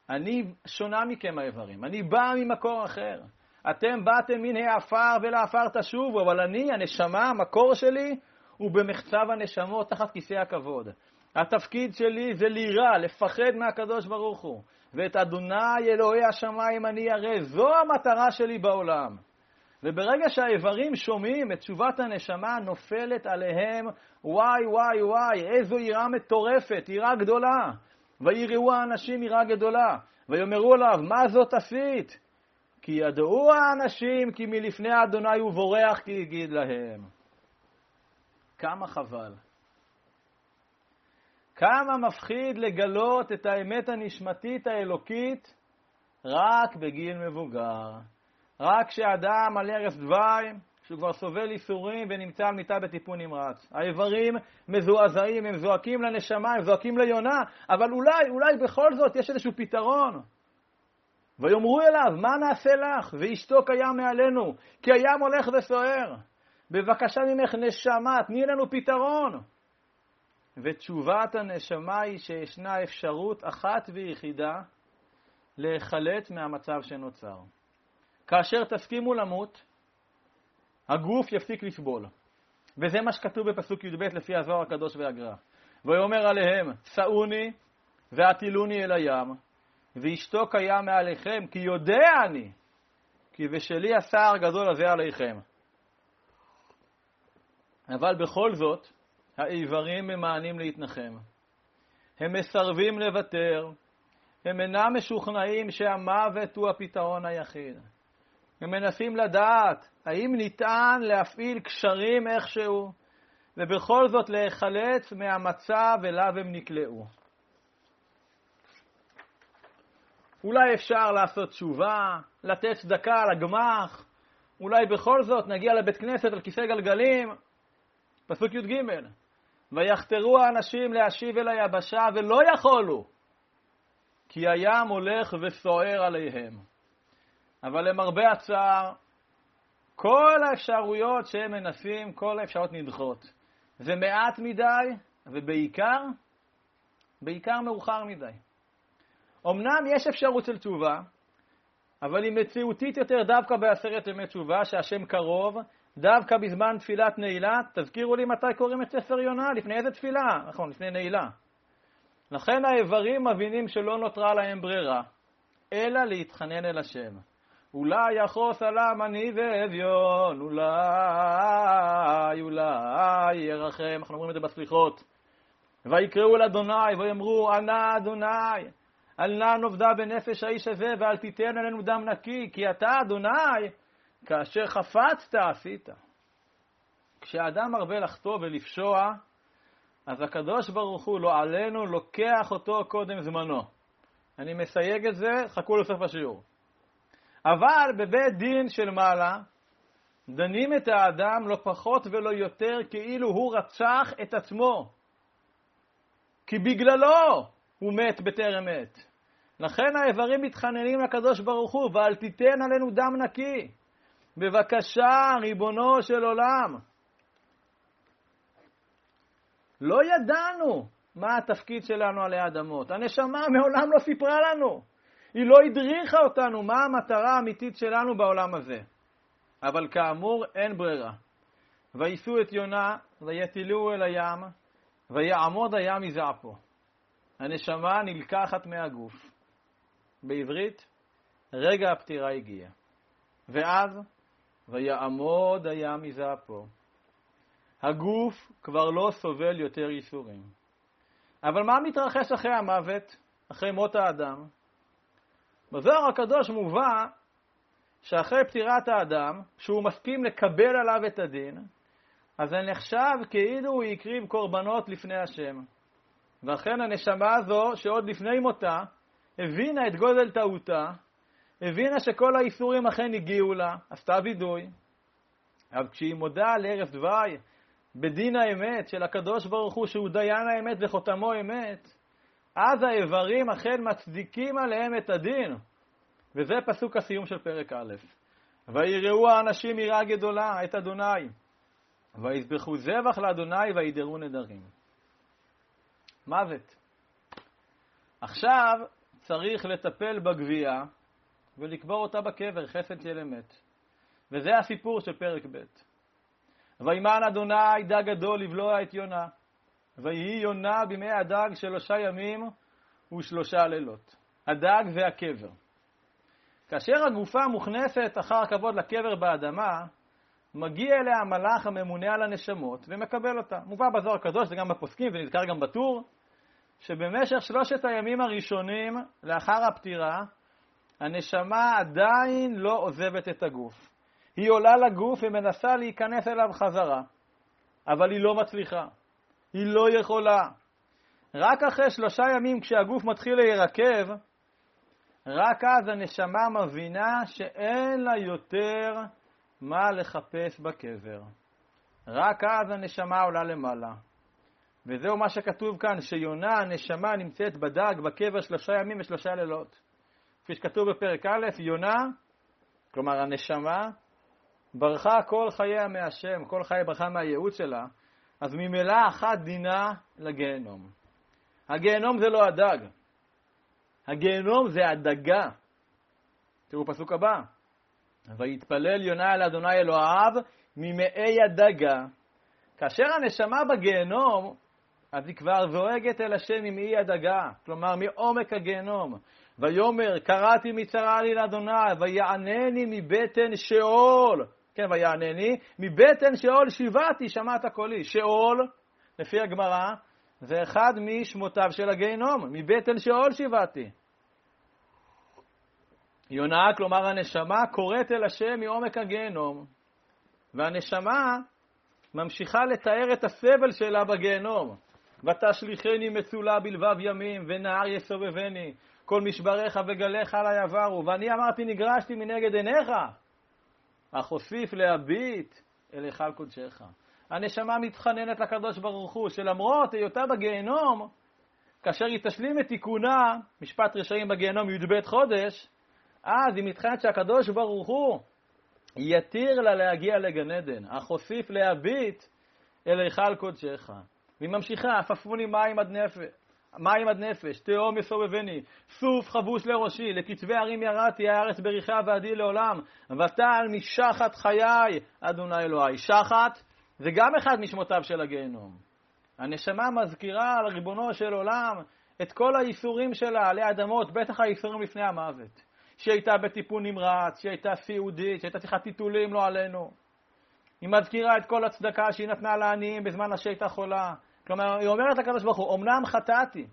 אני שונה מכם האיברים, אני בא ממקור אחר. אתם באתם מן העפר ולעפר תשובו, אבל אני, הנשמה, המקור שלי, הוא במחצב הנשמות תחת כיסא הכבוד. התפקיד שלי זה לירא, לפחד מהקדוש ברוך הוא. ואת אדוני אלוהי השמיים אני אראה. זו המטרה שלי בעולם. וברגע שהאיברים שומעים את תשובת הנשמה, נופלת עליהם וואי וואי וואי, איזו יראה מטורפת, יראה גדולה. ויראו האנשים יראה גדולה, ויאמרו עליו, מה זאת עשית? כי ידעו האנשים כי מלפני אדוני הוא בורח כי יגיד להם. כמה חבל. כמה מפחיד לגלות את האמת הנשמתית האלוקית רק בגיל מבוגר. רק כשאדם על ערש דווי, כשהוא כבר סובל ייסורים ונמצא על מיטה בטיפול נמרץ. האיברים מזועזעים, הם זועקים לנשמה, הם זועקים ליונה, אבל אולי, אולי בכל זאת יש איזשהו פתרון. ויאמרו אליו, מה נעשה לך? וישתוק הים מעלינו, כי הים הולך וסוער. בבקשה ממך, נשמה, תני לנו פתרון. ותשובת הנשמה היא שישנה אפשרות אחת ויחידה להיחלץ מהמצב שנוצר. כאשר תסכימו למות, הגוף יפסיק לסבול. וזה מה שכתוב בפסוק י"ב לפי הזוהר הקדוש והגר"א. ויאמר עליהם, שאוני והטילוני אל הים, וישתוק הים מעליכם, כי יודע אני, כי בשלי הסער הגדול הזה עליכם. אבל בכל זאת, האיברים ממאנים להתנחם. הם מסרבים לוותר, הם אינם משוכנעים שהמוות הוא הפתרון היחיד. הם מנסים לדעת האם ניתן להפעיל קשרים איכשהו, ובכל זאת להיחלץ מהמצב אליו הם נקלעו. אולי אפשר לעשות תשובה, לתת צדקה לגמ"ח, אולי בכל זאת נגיע לבית כנסת על כיסא גלגלים. פסוק י"ג: ויחתרו האנשים להשיב אל היבשה ולא יכולו, כי הים הולך וסוער עליהם. אבל למרבה הצער, כל האפשרויות שהם מנסים, כל האפשרויות נדחות. זה מעט מדי, ובעיקר, בעיקר מאוחר מדי. אמנם יש אפשרות של תשובה, אבל היא מציאותית יותר דווקא בעשרת ימי תשובה, שהשם קרוב, דווקא בזמן תפילת נעילה. תזכירו לי מתי קוראים את ספר יונה, לפני איזה תפילה? נכון, לפני נעילה. לכן האיברים מבינים שלא נותרה להם ברירה, אלא להתחנן אל השם. אולי יחוס עלם אני ואביון, אולי, אולי ירחם, אנחנו אומרים את זה בסליחות. ויקראו אל אדוני ויאמרו, ענה אדוני, אל נא נאבדה בנפש האיש הזה, ואל תיתן עלינו דם נקי, כי אתה, אדוני, כאשר חפצת עשית. כשאדם מרבה לחטוא ולפשוע, אז הקדוש ברוך הוא, לא עלינו, לוקח אותו קודם זמנו. אני מסייג את זה, חכו לסוף השיעור. אבל בבית דין של מעלה, דנים את האדם לא פחות ולא יותר כאילו הוא רצח את עצמו. כי בגללו הוא מת בטרם מת. לכן האיברים מתחננים לקדוש ברוך הוא, ואל תיתן עלינו דם נקי. בבקשה, ריבונו של עולם. לא ידענו מה התפקיד שלנו עלי אדמות. הנשמה מעולם לא סיפרה לנו. היא לא הדריכה אותנו מה המטרה האמיתית שלנו בעולם הזה. אבל כאמור, אין ברירה. ויישאו את יונה, ויטילוהו אל הים, ויעמוד הים מזעפו. הנשמה נלקחת מהגוף. בעברית, רגע הפטירה הגיע. ואז, ויעמוד הים מזעפו. הגוף כבר לא סובל יותר ייסורים. אבל מה מתרחש אחרי המוות, אחרי מות האדם? בזוהר הקדוש מובא שאחרי פטירת האדם, שהוא מסכים לקבל עליו את הדין, אז זה נחשב כאילו הוא הקריב קורבנות לפני השם. ואכן הנשמה הזו, שעוד לפני מותה, הבינה את גודל טעותה, הבינה שכל האיסורים אכן הגיעו לה, עשתה וידוי, אבל כשהיא מודה על ערב דווי, בדין האמת של הקדוש ברוך הוא, שהוא דיין האמת וחותמו אמת, אז האיברים אכן מצדיקים עליהם את הדין. וזה פסוק הסיום של פרק א'. ויראו האנשים יראה גדולה את אדוני, ויזבחו זבח לאדוני וידרו נדרים. מוות. עכשיו צריך לטפל בגבייה ולקבור אותה בקבר, חסד של אמת. וזה הסיפור של פרק ב'. וימן אדוני דג גדול לבלוע את יונה, ויהי יונה בימי הדג שלושה ימים ושלושה לילות. הדג והקבר. כאשר הגופה מוכנסת אחר כבוד לקבר באדמה, מגיע אליה המלאך הממונה על הנשמות ומקבל אותה. מובא בזוהר הקדוש, זה גם בפוסקים ונזכר גם בטור, שבמשך שלושת הימים הראשונים לאחר הפטירה, הנשמה עדיין לא עוזבת את הגוף. היא עולה לגוף ומנסה להיכנס אליו חזרה, אבל היא לא מצליחה. היא לא יכולה. רק אחרי שלושה ימים כשהגוף מתחיל להירקב, רק אז הנשמה מבינה שאין לה יותר מה לחפש בקבר. רק אז הנשמה עולה למעלה. וזהו מה שכתוב כאן, שיונה, הנשמה, נמצאת בדג, בקבר, שלושה ימים ושלושה לילות. כפי שכתוב בפרק א', יונה, כלומר הנשמה, ברחה כל חייה מהשם, כל חיי ברכה מהייעוץ שלה, אז ממילא אחת דינה לגיהנום. הגיהנום זה לא הדג, הגיהנום זה הדגה. תראו פסוק הבא. ויתפלל יונה אל אדוני אלוהיו ממאי הדגה. כאשר הנשמה בגיהנום, אז היא כבר זועגת אל השם ממאי הדגה, כלומר מעומק הגיהנום. ויאמר, קראתי מצרה לי לאדוני, ויענני מבטן שאול. כן, ויענני, מבטן שאול שיבעתי, שמעת קולי. שאול, לפי הגמרא, זה אחד משמותיו של הגיהנום, מבטן שאול שיבעתי. יונה, כלומר הנשמה, קוראת אל השם מעומק הגיהנום, והנשמה ממשיכה לתאר את הסבל שלה בגיהנום. ותשליכני מצולה בלבב ימים, ונהר יסובבני, כל משבריך וגליך עלי עברו, ואני אמרתי נגרשתי מנגד עיניך, אך הוסיף להביט אל היכל קודשך. הנשמה מתחננת לקדוש ברוך הוא, שלמרות היותה בגיהנום, כאשר היא תשלים את תיקונה, משפט רשעים בגיהנום י"ב חודש, אז היא מתחיינת שהקדוש ברוך הוא יתיר לה להגיע לגן עדן, אך הוסיף להביט אל היכל קודשך. והיא ממשיכה, עפפוני מים עד נפש. מים עד נפש, תהום יסובבני, סוף חבוש לראשי, לקצבי הרים ירדתי, הארץ בריחה ועדי לעולם, ותעל משחת חיי, אדוני אלוהי. שחת זה גם אחד משמותיו של הגיהנום. הנשמה מזכירה על ריבונו של עולם את כל הייסורים שלה עלי אדמות, בטח הייסורים לפני המוות. שהיא הייתה בטיפול נמרץ, שהיא הייתה סיעודית, שהיא הייתה צריכה טיטולים לא עלינו. היא מזכירה את כל הצדקה שהיא נתנה לעניים בזמן שהייתה חולה. כלומר, היא אומרת לקדוש ברוך הוא, אמנם חטאתי,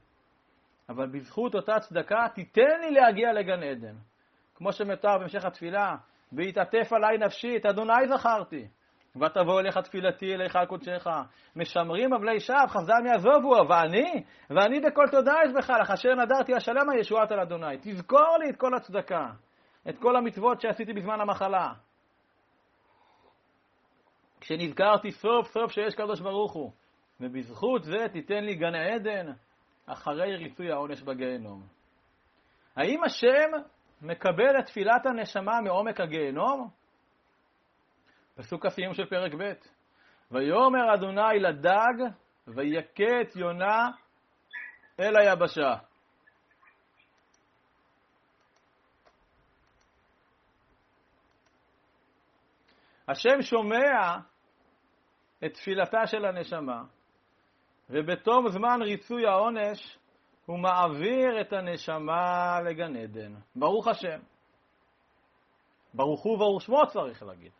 אבל בזכות אותה צדקה תיתן לי להגיע לגן עדן. כמו שמתואר בהמשך התפילה, והתעטף עליי נפשי, את אדוני זכרתי. ותבוא אליך תפילתי אליך על קודשך. משמרים אבלי שווא, חסדם יעזובו, ואני, ואני בכל תודה אשבך לך, אשר נדרתי השלם הישועת על אדוני. תזכור לי את כל הצדקה, את כל המצוות שעשיתי בזמן המחלה. כשנזכרתי סוף סוף שיש קדוש ברוך הוא, ובזכות זה תיתן לי גן עדן אחרי ריצוי העונש בגיהנום. האם השם מקבל את תפילת הנשמה מעומק הגיהנום? פסוק הסיום של פרק ב' ויאמר אדוני לדג ויכה את יונה אל היבשה. השם שומע את תפילתה של הנשמה, ובתום זמן ריצוי העונש הוא מעביר את הנשמה לגן עדן. ברוך השם. ברוך הוא וברוך שמו צריך להגיד.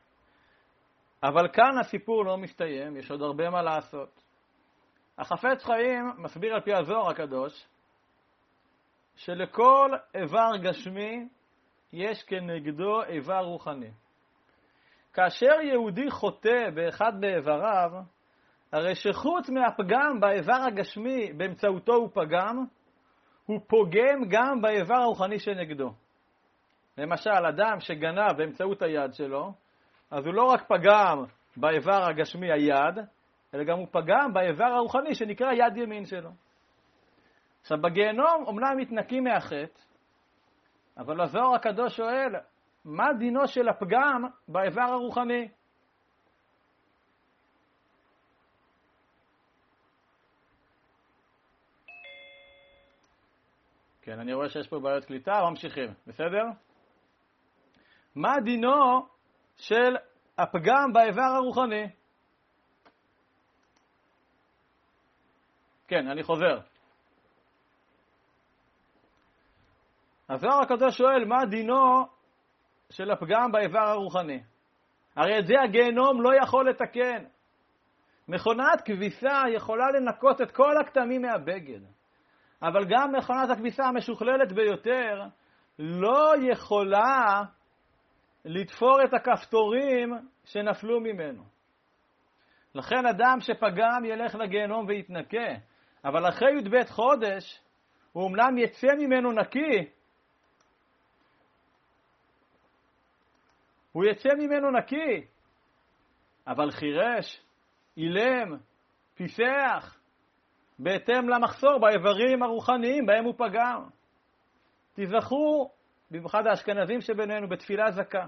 אבל כאן הסיפור לא מסתיים, יש עוד הרבה מה לעשות. החפץ חיים מסביר על פי הזוהר הקדוש שלכל איבר גשמי יש כנגדו איבר רוחני. כאשר יהודי חוטא באחד באיבריו, הרי שחוץ מהפגם באיבר הגשמי באמצעותו הוא פגם, הוא פוגם גם באיבר הרוחני שנגדו. למשל, אדם שגנב באמצעות היד שלו, אז הוא לא רק פגם באיבר הגשמי היד, אלא גם הוא פגם באיבר הרוחני שנקרא יד ימין שלו. עכשיו, בגיהנום אומנם מתנקים מהחטא, אבל הזוהר הקדוש שואל, מה דינו של הפגם באיבר הרוחני? כן, אני רואה שיש פה בעיות קליטה, ממשיכים, בסדר? מה דינו של הפגם באיבר הרוחני? כן, אני חוזר. הזוהר הקדוש שואל, מה דינו של הפגם באיבר הרוחני? הרי את זה הגיהנום לא יכול לתקן. מכונת כביסה יכולה לנקות את כל הכתמים מהבגד. אבל גם מכונת הכביסה המשוכללת ביותר לא יכולה לתפור את הכפתורים שנפלו ממנו. לכן אדם שפגם ילך לגיהנום ויתנקה, אבל אחרי י"ב חודש הוא אמנם יצא ממנו נקי, הוא יצא ממנו נקי, אבל חירש, אילם, פיסח, בהתאם למחסור באיברים הרוחניים בהם הוא פגם. תיזכרו, במיוחד האשכנזים שבינינו, בתפילה זכה.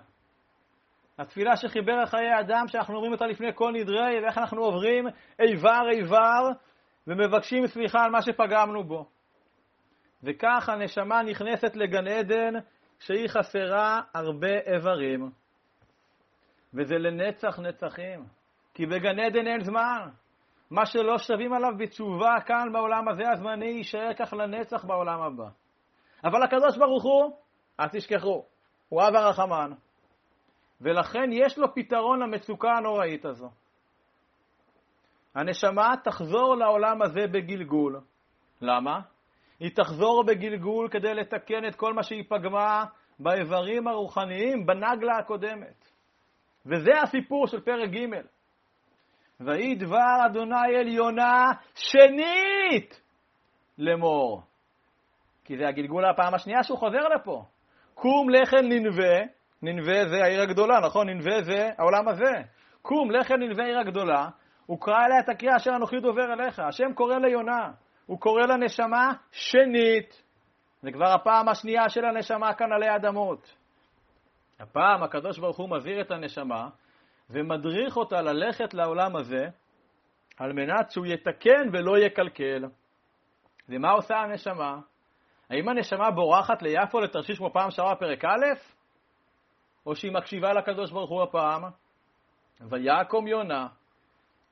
התפילה שחיבר חיי אדם, שאנחנו אומרים אותה לפני כל נדרי, ואיך אנחנו עוברים איבר איבר ומבקשים סליחה על מה שפגמנו בו. וכך הנשמה נכנסת לגן עדן שהיא חסרה הרבה איברים. וזה לנצח נצחים, כי בגן עדן אין זמן. מה שלא שווים עליו בתשובה כאן בעולם הזה הזמני, יישאר כך לנצח בעולם הבא. אבל הקדוש ברוך הוא, אל תשכחו, הוא אב הרחמן, ולכן יש לו פתרון למצוקה הנוראית הזו. הנשמה תחזור לעולם הזה בגלגול. למה? היא תחזור בגלגול כדי לתקן את כל מה שהיא פגמה באיברים הרוחניים בנגלה הקודמת. וזה הסיפור של פרק ג'. ויהי דבר אדוני אל יונה שנית לאמור. כי זה הגלגול הפעם השנייה שהוא חוזר לפה. קום לחם ננבה, ננבה זה העיר הגדולה, נכון? ננבה זה העולם הזה. קום לחם ננבה העיר הגדולה, הוא קרא אליה את הקריאה אשר אנוכי דובר אליך. השם קורא ליונה, הוא קורא לנשמה שנית. זה כבר הפעם השנייה של הנשמה כאן עלי אדמות. הפעם הקדוש ברוך הוא מבהיר את הנשמה ומדריך אותה ללכת לעולם הזה על מנת שהוא יתקן ולא יקלקל. ומה עושה הנשמה? האם הנשמה בורחת ליפו לתרשיש כמו פעם שעברה פרק א', או שהיא מקשיבה לקדוש ברוך הוא הפעם? ויקום יונה,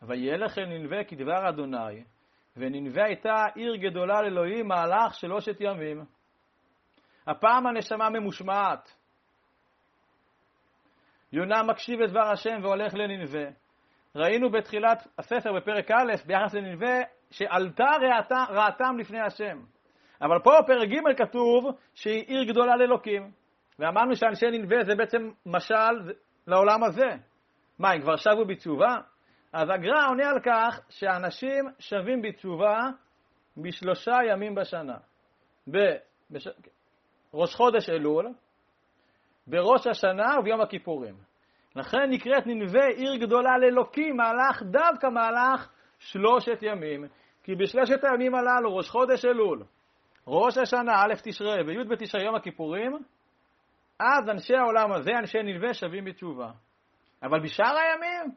וילך אל ננבה כדבר אדוני, וננבה הייתה עיר גדולה לאלוהים מהלך שלושת ימים. הפעם הנשמה ממושמעת. יונה מקשיב את דבר השם והולך לננבה. ראינו בתחילת הספר בפרק א' ביחס לננבה שעלתה רעתם לפני השם. אבל פה בפרק ג' כתוב שהיא עיר גדולה לאלוקים. ואמרנו שאנשי ננבה זה בעצם משל לעולם הזה. מה, הם כבר שבו בתשובה? אז הגר"א עונה על כך שאנשים שבים בתשובה בשלושה ימים בשנה. בראש חודש אלול, בראש השנה וביום הכיפורים. לכן נקראת ננבה עיר גדולה לאלוקים, מהלך דווקא מהלך שלושת ימים. כי בשלושת הימים הללו, ראש חודש אלול, ראש השנה, א' תשרי וי' בתשרי יום הכיפורים, אז אנשי העולם הזה, אנשי נלווה, שווים בתשובה. אבל בשאר הימים,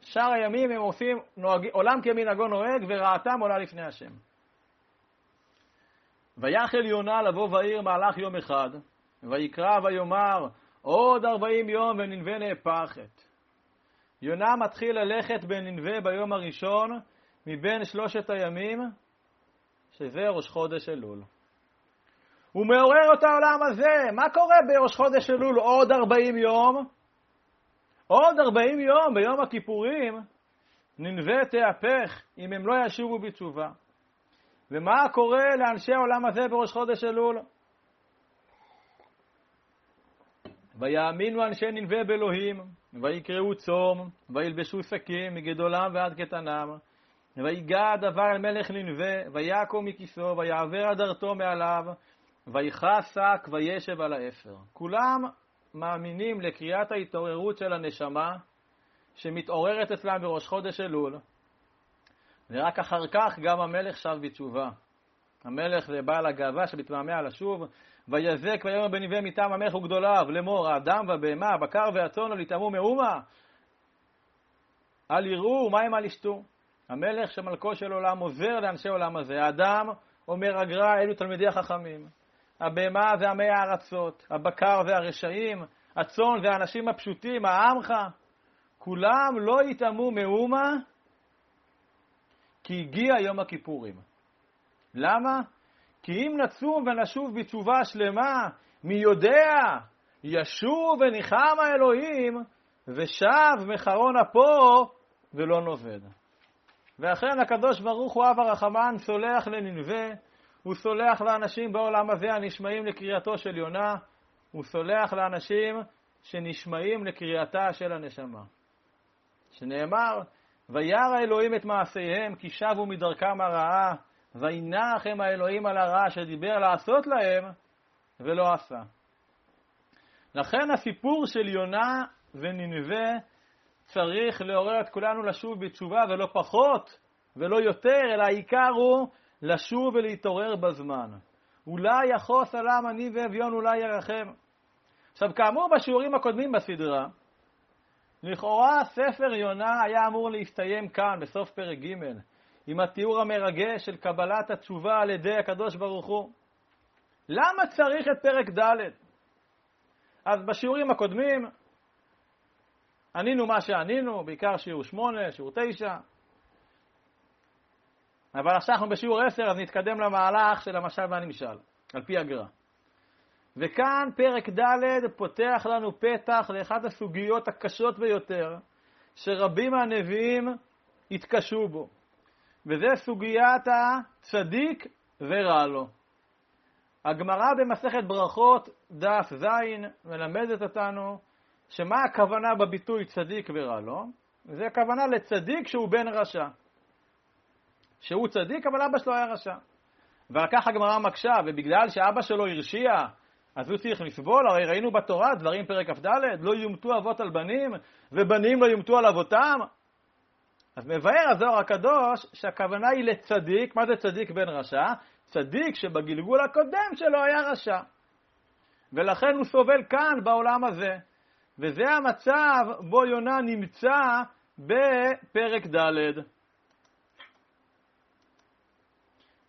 שאר הימים הם עושים, נוהג, עולם כמנהגו נוהג, ורעתם עולה לפני השם. ויחל יונה לבוא בעיר מהלך יום אחד, ויקרא ויאמר, עוד ארבעים יום וננבה נהפכת. יונה מתחיל ללכת בננבה ביום הראשון מבין שלושת הימים, שזה ראש חודש אלול. הוא מעורר את העולם הזה. מה קורה בראש חודש אלול עוד 40 יום? עוד 40 יום ביום הכיפורים ננבה תהפך אם הם לא ישובו בתשובה. ומה קורה לאנשי העולם הזה בראש חודש אלול? ויאמינו אנשי ננבה באלוהים, ויקראו צום, וילבשו שקים מגדולם ועד קטנם, ויגע הדבר אל מלך ננבה, ויקום מכיסו, ויעבר הדרתו מעליו, ויכעס שק וישב על האפר. כולם מאמינים לקריאת ההתעוררות של הנשמה שמתעוררת אצלם בראש חודש אלול, ורק אחר כך גם המלך שב בתשובה. המלך זה בעל הגאווה שמתמהמה לשוב, ויזק ויאמר בנביא מטעם המלך וגדוליו לאמור האדם והבהמה, הבקר והצאן לא יטמאו מאומה. אל יראו הם אל ישתו. המלך שמלכו של עולם עוזר לאנשי עולם הזה. האדם, אומר הגר"א, אלו תלמידי החכמים. הבהמה זה עמי הארצות, הבקר זה הרשעים, הצאן זה האנשים הפשוטים, העמך. כולם לא יטמאו מאומה כי הגיע יום הכיפורים. למה? כי אם נצום ונשוב בתשובה שלמה, מי יודע, ישוב וניחם האלוהים, ושב מחרון אפו ולא נובד. ואכן הקדוש ברוך הוא אב הרחמן סולח לננבה, הוא סולח לאנשים בעולם הזה הנשמעים לקריאתו של יונה, הוא סולח לאנשים שנשמעים לקריאתה של הנשמה. שנאמר, וירא האלוהים את מעשיהם כי שבו מדרכם הרעה, וינח הם האלוהים על הרע שדיבר לעשות להם ולא עשה. לכן הסיפור של יונה וננבה צריך לעורר את כולנו לשוב בתשובה ולא פחות ולא יותר, אלא העיקר הוא לשוב ולהתעורר בזמן. אולי יחוס עלם אני ואביון אולי ירחם. עכשיו, כאמור בשיעורים הקודמים בסדרה, לכאורה ספר יונה היה אמור להסתיים כאן, בסוף פרק ג', עם התיאור המרגש של קבלת התשובה על ידי הקדוש ברוך הוא. למה צריך את פרק ד'? אז בשיעורים הקודמים ענינו מה שענינו, בעיקר שיעור 8, שיעור 9, אבל עכשיו אנחנו בשיעור 10, אז נתקדם למהלך של המשל והנמשל, על פי הגר"א. וכאן פרק ד' פותח לנו פתח לאחת הסוגיות הקשות ביותר, שרבים מהנביאים התקשו בו, וזה סוגיית הצדיק ורע לו. הגמרא במסכת ברכות, דף ז', מלמדת אותנו שמה הכוונה בביטוי צדיק ורע לו? זה הכוונה לצדיק שהוא בן רשע. שהוא צדיק, אבל אבא שלו היה רשע. ועל כך הגמרא מקשה, ובגלל שאבא שלו הרשיע, אז הוא צריך לסבול, הרי ראינו בתורה, דברים פרק כ"ד, לא יומתו אבות על בנים, ובנים לא יומתו על אבותם. אז מבאר הזוהר הקדוש שהכוונה היא לצדיק, מה זה צדיק בן רשע? צדיק שבגלגול הקודם שלו היה רשע. ולכן הוא סובל כאן, בעולם הזה. וזה המצב בו יונה נמצא בפרק ד'.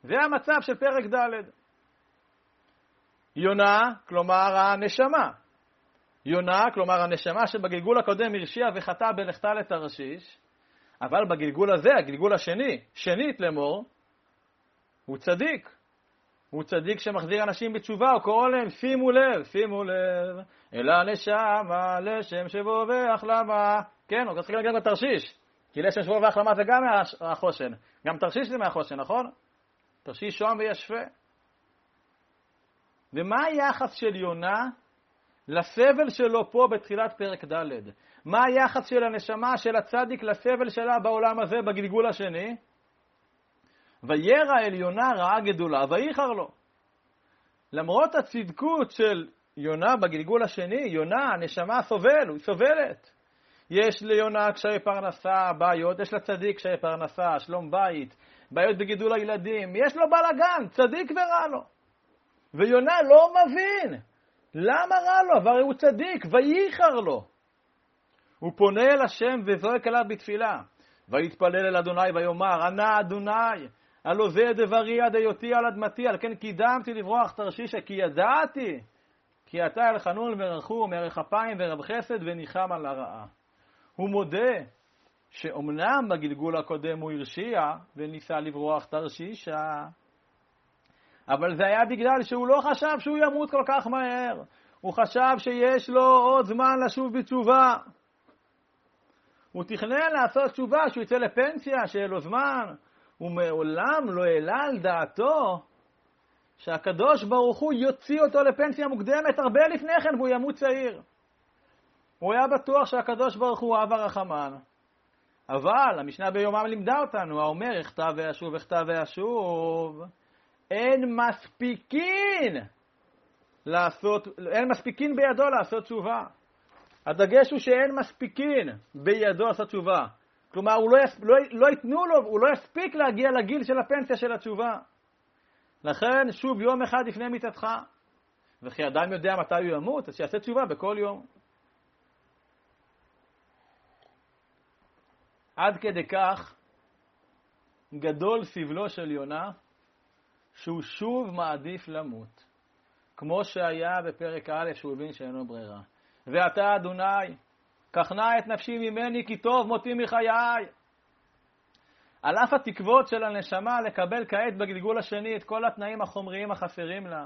זה המצב של פרק ד'. יונה, כלומר הנשמה. יונה, כלומר הנשמה שבגלגול הקודם הרשיעה וחטא בלכתה לתרשיש, אבל בגלגול הזה, הגלגול השני, שנית לאמור, הוא צדיק. הוא צדיק שמחזיר אנשים בתשובה, הוא קורא להם, שימו לב, שימו לב, אל הנשמה, לשם שבו והחלמה. כן, הוא צריך להגיד בתרשיש, כי לשם שבו והחלמה זה גם מהחושן. גם תרשיש זה מהחושן, נכון? תרשיש שוהם וישפה. ומה היחס של יונה לסבל שלו פה בתחילת פרק ד'? מה היחס של הנשמה של הצדיק לסבל שלה בעולם הזה בגלגול השני? וירא אל יונה רעה גדולה, וייחר לו. למרות הצדקות של יונה בגלגול השני, יונה, הנשמה סובל, היא סובלת. יש ליונה קשיי פרנסה, בעיות, יש לצדיק קשיי פרנסה, שלום בית, בעיות בגידול הילדים, יש לו בלאגן, צדיק ורע לו. ויונה לא מבין, למה רע לו? הרי הוא צדיק, וייחר לו. הוא פונה אל השם וזועק אליו בתפילה. ויתפלל אל אדוני ויאמר, ענה אדוני, הלא זה דברי עד היותי על אדמתי, על כן קידמתי לברוח תרשישה, כי ידעתי, כי אתה אל חנון ורחום, ערך אפיים ורב חסד וניחם על הרעה. הוא מודה שאומנם בגלגול הקודם הוא הרשיע וניסה לברוח תרשישה, אבל זה היה בגלל שהוא לא חשב שהוא ימות כל כך מהר. הוא חשב שיש לו עוד זמן לשוב בתשובה. הוא תכנן לעשות תשובה, שהוא יצא לפנסיה, שיהיה לו זמן. הוא מעולם לא העלה על דעתו שהקדוש ברוך הוא יוציא אותו לפנסיה מוקדמת הרבה לפני כן והוא ימות צעיר. הוא היה בטוח שהקדוש ברוך הוא אב הרחמן. אבל המשנה ביומם לימדה אותנו, האומר, אכתב ואשוב, אכתב ואשוב, אין מספיקין לעשות, אין מספיקין בידו לעשות תשובה. הדגש הוא שאין מספיקין בידו לעשות תשובה. כלומר, הוא לא, יס, לא, לא ייתנו לו, הוא לא יספיק להגיע לגיל של הפנסיה של התשובה. לכן, שוב, יום אחד לפני מיתתך. וכי אדם יודע מתי הוא ימות, אז שיעשה תשובה בכל יום. עד כדי כך גדול סבלו של יונה, שהוא שוב מעדיף למות, כמו שהיה בפרק א', שהוא הבין שאינו ברירה. ואתה, אדוני, קח נא את נפשי ממני, כי טוב מותי מחיי. על אף התקוות של הנשמה לקבל כעת בגלגול השני את כל התנאים החומריים החסרים לה,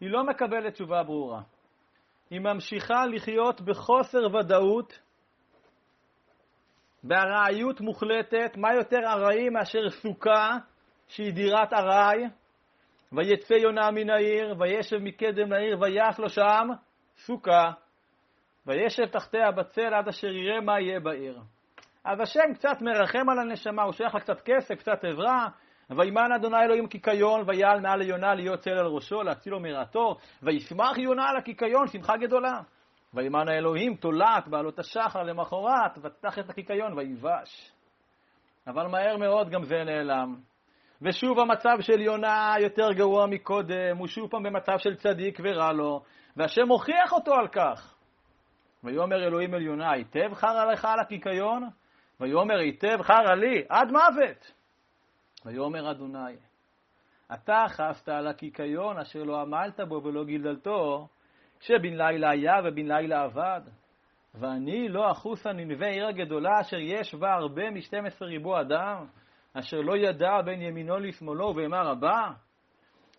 היא לא מקבלת תשובה ברורה. היא ממשיכה לחיות בחוסר ודאות, בארעיות מוחלטת, מה יותר ארעי מאשר סוכה שהיא דירת ארעי, ויצא יונה מן העיר, וישב מקדם לעיר, ויח לו שם סוכה. וישב תחתיה בצל עד אשר יראה מה יהיה בעיר. אז השם קצת מרחם על הנשמה, הוא שייך לה קצת כסף, קצת עזרה. וימן אדוני אלוהים קיקיון, ויעל מעל ליונה להיות צל על ראשו, להצילו מרעתו, וישמח יונה על הקיקיון, שמחה גדולה. וימן האלוהים תולעת בעלות השחר למחרת, ותח את הקיקיון ויבש. אבל מהר מאוד גם זה נעלם. ושוב המצב של יונה יותר גרוע מקודם, הוא שוב פעם במצב של צדיק ורע לו, והשם הוכיח אותו על כך. ויאמר אלוהים אל יונה, היטב חרא לך על הקיקיון? ויאמר היטב חרא לי, עד מוות. ויאמר אדוני, אתה חסת על הקיקיון אשר לא עמלת בו ולא גילדלתו, שבן לילה היה ובן לילה עבד. ואני לא אחוסה ננבה עיר הגדולה אשר יש בה הרבה משתים עשרה ריבו אדם, אשר לא ידע בין ימינו לשמאלו ובהמה רבה.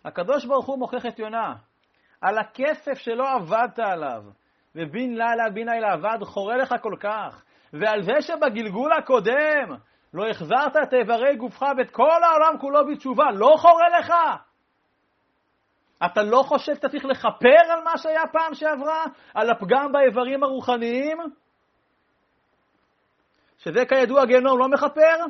הקדוש ברוך הוא מוכיח את יונה על הכסף שלא עבדת עליו, ובן לילה בן לילה עבד חורה לך כל כך, ועל זה שבגלגול הקודם לא החזרת את איברי גופך ואת כל העולם כולו בתשובה, לא חורה לך? אתה לא חושב שאתה צריך לכפר על מה שהיה פעם שעברה? על הפגם באיברים הרוחניים? שזה כידוע גיהנום לא מכפר?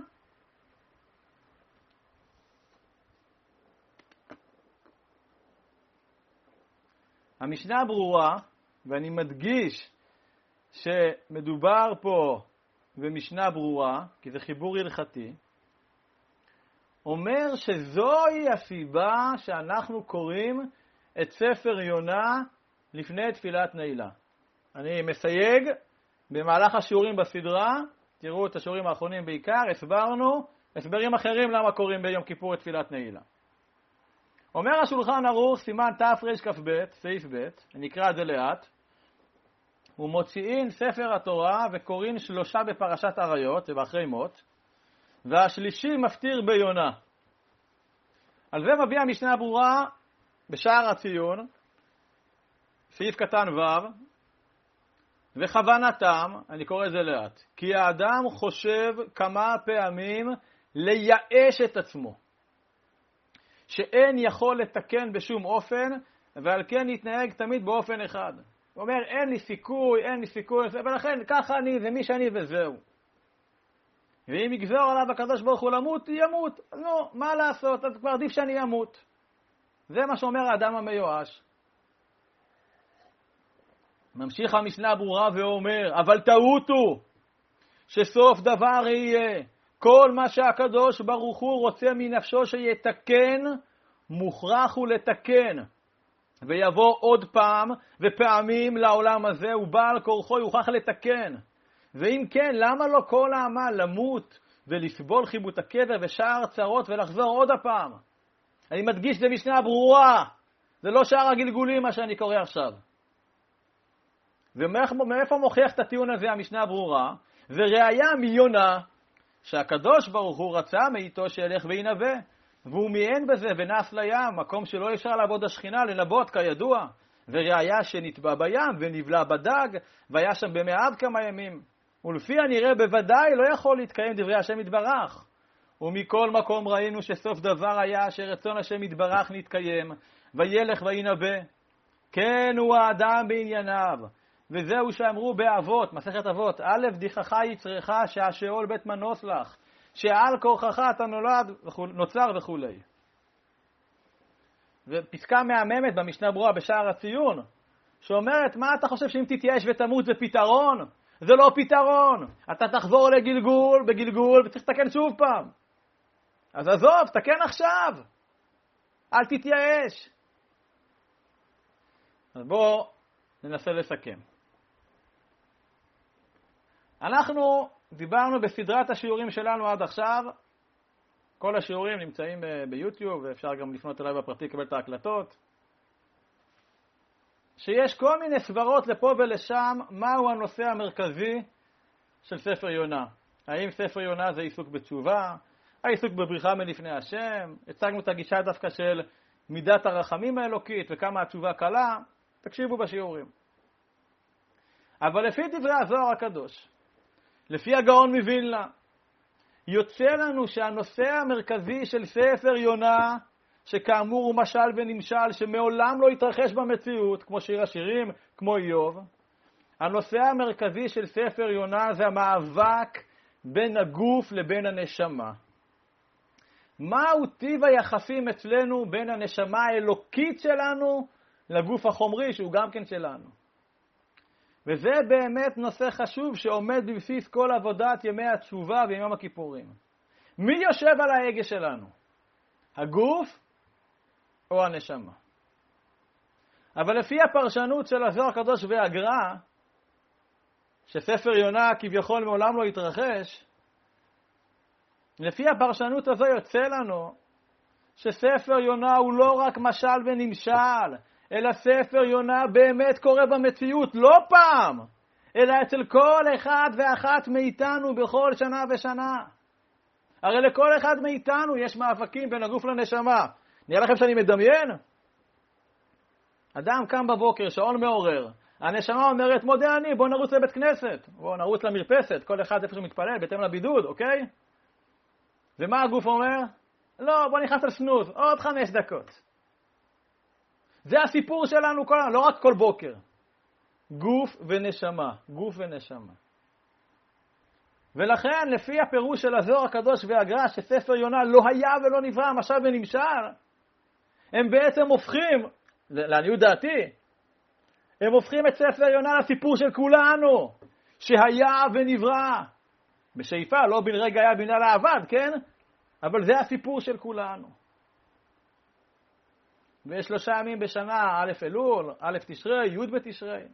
המשנה ברורה, ואני מדגיש שמדובר פה במשנה ברורה, כי זה חיבור הלכתי, אומר שזוהי הסיבה שאנחנו קוראים את ספר יונה לפני תפילת נעילה. אני מסייג, במהלך השיעורים בסדרה, תראו את השיעורים האחרונים בעיקר, הסברנו הסברים אחרים למה קוראים ביום כיפור את תפילת נעילה. אומר השולחן ערוך, סימן תרכ"ב, סעיף ב', נקרא את זה לאט, ומוציאין ספר התורה וקוראים שלושה בפרשת עריות, זה באחרי מות, והשלישי מפטיר ביונה. על זה מביא המשנה ברורה בשער הציון, סעיף קטן ו', וכוונתם, אני קורא את זה לאט, כי האדם חושב כמה פעמים לייאש את עצמו, שאין יכול לתקן בשום אופן, ועל כן יתנהג תמיד באופן אחד. הוא אומר, אין לי סיכוי, אין לי סיכוי, ולכן ככה אני, זה מי שאני וזהו. ואם יגזור עליו הקדוש ברוך הוא למות, ימות. נו, מה לעשות, אז כבר עדיף שאני אמות. זה מה שאומר האדם המיואש. ממשיך המשנה ברורה ואומר, אבל טעות הוא שסוף דבר יהיה. כל מה שהקדוש ברוך הוא רוצה מנפשו שיתקן, מוכרח הוא לתקן. ויבוא עוד פעם ופעמים לעולם הזה, ובעל כורחו יוכרח לתקן. ואם כן, למה לא כל העמל למות ולסבול חיבוט הקבר ושאר צרות ולחזור עוד הפעם? אני מדגיש, זה משנה ברורה, זה לא שאר הגלגולים מה שאני קורא עכשיו. ומאיפה מוכיח את הטיעון הזה המשנה הברורה? וראיה מיונה שהקדוש ברוך הוא רצה מאיתו שילך וינבא, והוא מיען בזה ונס לים, מקום שלא אפשר לעבוד השכינה, לנבות כידוע. וראיה שנטבע בים ונבלע בדג, והיה שם במאב כמה ימים. ולפי הנראה בוודאי לא יכול להתקיים דברי השם יתברך. ומכל מקום ראינו שסוף דבר היה שרצון השם יתברך נתקיים, וילך וינבא. כן הוא האדם בענייניו, וזהו שאמרו באבות, מסכת אבות, א', דיחך יצרך שהשאול בית מנוס לך, שעל כורחך אתה נולד, נוצר וכולי. ופסקה מהממת במשנה ברורה בשער הציון, שאומרת, מה אתה חושב שאם תתייאש ותמות זה פתרון? זה לא פתרון. אתה תחזור לגלגול, בגלגול, וצריך לתקן שוב פעם. אז עזוב, תקן עכשיו. אל תתייאש. אז בואו ננסה לסכם. אנחנו דיברנו בסדרת השיעורים שלנו עד עכשיו, כל השיעורים נמצאים ביוטיוב ואפשר גם לפנות אליי בפרטי לקבל את ההקלטות, שיש כל מיני סברות לפה ולשם מהו הנושא המרכזי של ספר יונה. האם ספר יונה זה עיסוק בתשובה, העיסוק בבריחה מלפני השם, הצגנו את הגישה דווקא של מידת הרחמים האלוקית וכמה התשובה קלה, תקשיבו בשיעורים. אבל לפי דברי הזוהר הקדוש, לפי הגאון מווילנה, יוצא לנו שהנושא המרכזי של ספר יונה, שכאמור הוא משל ונמשל, שמעולם לא התרחש במציאות, כמו שיר השירים, כמו איוב, הנושא המרכזי של ספר יונה זה המאבק בין הגוף לבין הנשמה. מהו טיב היחסים אצלנו בין הנשמה האלוקית שלנו לגוף החומרי, שהוא גם כן שלנו. וזה באמת נושא חשוב שעומד בבסיס כל עבודת ימי התשובה ויום הכיפורים. מי יושב על ההגה שלנו? הגוף או הנשמה? אבל לפי הפרשנות של הזוהר הקדוש והגר"א, שספר יונה כביכול מעולם לא התרחש, לפי הפרשנות הזו יוצא לנו שספר יונה הוא לא רק משל ונמשל, אלא ספר יונה באמת קורה במציאות, לא פעם, אלא אצל כל אחד ואחת מאיתנו בכל שנה ושנה. הרי לכל אחד מאיתנו יש מאבקים בין הגוף לנשמה. נראה לכם שאני מדמיין? אדם קם בבוקר, שעון מעורר, הנשמה אומרת, מודה אני, בוא נרוץ לבית כנסת, בוא נרוץ למרפסת, כל אחד איפה שהוא מתפלל, בהתאם לבידוד, אוקיי? ומה הגוף אומר? לא, בוא נכנס על סנוז, עוד חמש דקות. זה הסיפור שלנו, כל, לא רק כל בוקר. גוף ונשמה, גוף ונשמה. ולכן, לפי הפירוש של הזוהר הקדוש והגר"א, שספר יונה לא היה ולא נברא, משל ונמשל, הם בעצם הופכים, לעניות דעתי, הם הופכים את ספר יונה לסיפור של כולנו, שהיה ונברא. בשאיפה, לא בן רגע היה בן לילה עבד, כן? אבל זה הסיפור של כולנו. ויש שלושה ימים בשנה, א' אלול, א' תשרי, י' בתשרי.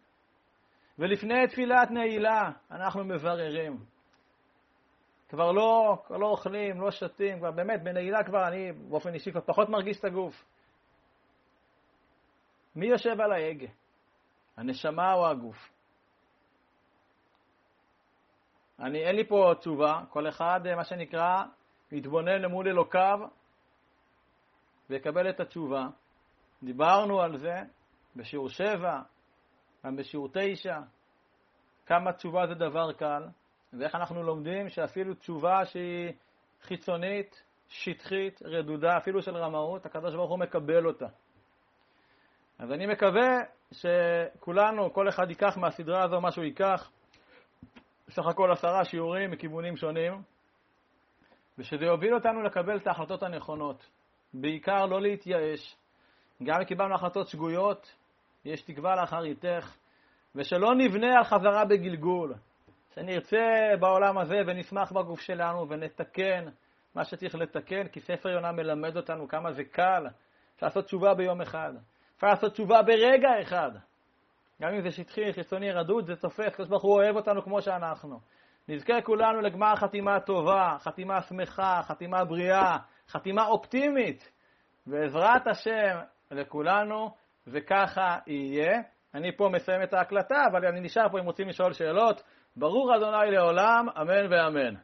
ולפני תפילת נעילה אנחנו מבררים. כבר לא, כבר לא אוכלים, לא שותים, כבר באמת, בנעילה כבר אני באופן אישי כבר פחות מרגיש את הגוף. מי יושב על ההגה? הנשמה או הגוף? אני, אין לי פה תשובה, כל אחד, מה שנקרא, יתבונן למול אלוקיו ויקבל את התשובה. דיברנו על זה בשיעור 7, גם בשיעור 9, כמה תשובה זה דבר קל, ואיך אנחנו לומדים שאפילו תשובה שהיא חיצונית, שטחית, רדודה, אפילו של רמאות, הקדוש ברוך הוא מקבל אותה. אז אני מקווה שכולנו, כל אחד ייקח מהסדרה הזו מה שהוא ייקח, בסך הכל עשרה שיעורים מכיוונים שונים, ושזה יוביל אותנו לקבל את ההחלטות הנכונות. בעיקר לא להתייאש. גם אם קיבלנו החלטות שגויות, יש תקווה לאחר איתך, ושלא נבנה על חזרה בגלגול. שנרצה בעולם הזה ונשמח בגוף שלנו ונתקן מה שצריך לתקן, כי ספר יונה מלמד אותנו כמה זה קל. לעשות תשובה ביום אחד. אפשר לעשות תשובה ברגע אחד. גם אם זה שטחי, חיצוני, רדוד, זה תופס, הקדוש ברוך הוא אוהב אותנו כמו שאנחנו. נזכה כולנו לגמר חתימה טובה, חתימה שמחה, חתימה בריאה, חתימה אופטימית, בעזרת השם לכולנו, וככה יהיה. אני פה מסיים את ההקלטה, אבל אני נשאר פה אם רוצים לשאול שאלות. ברור אדוני לעולם, אמן ואמן.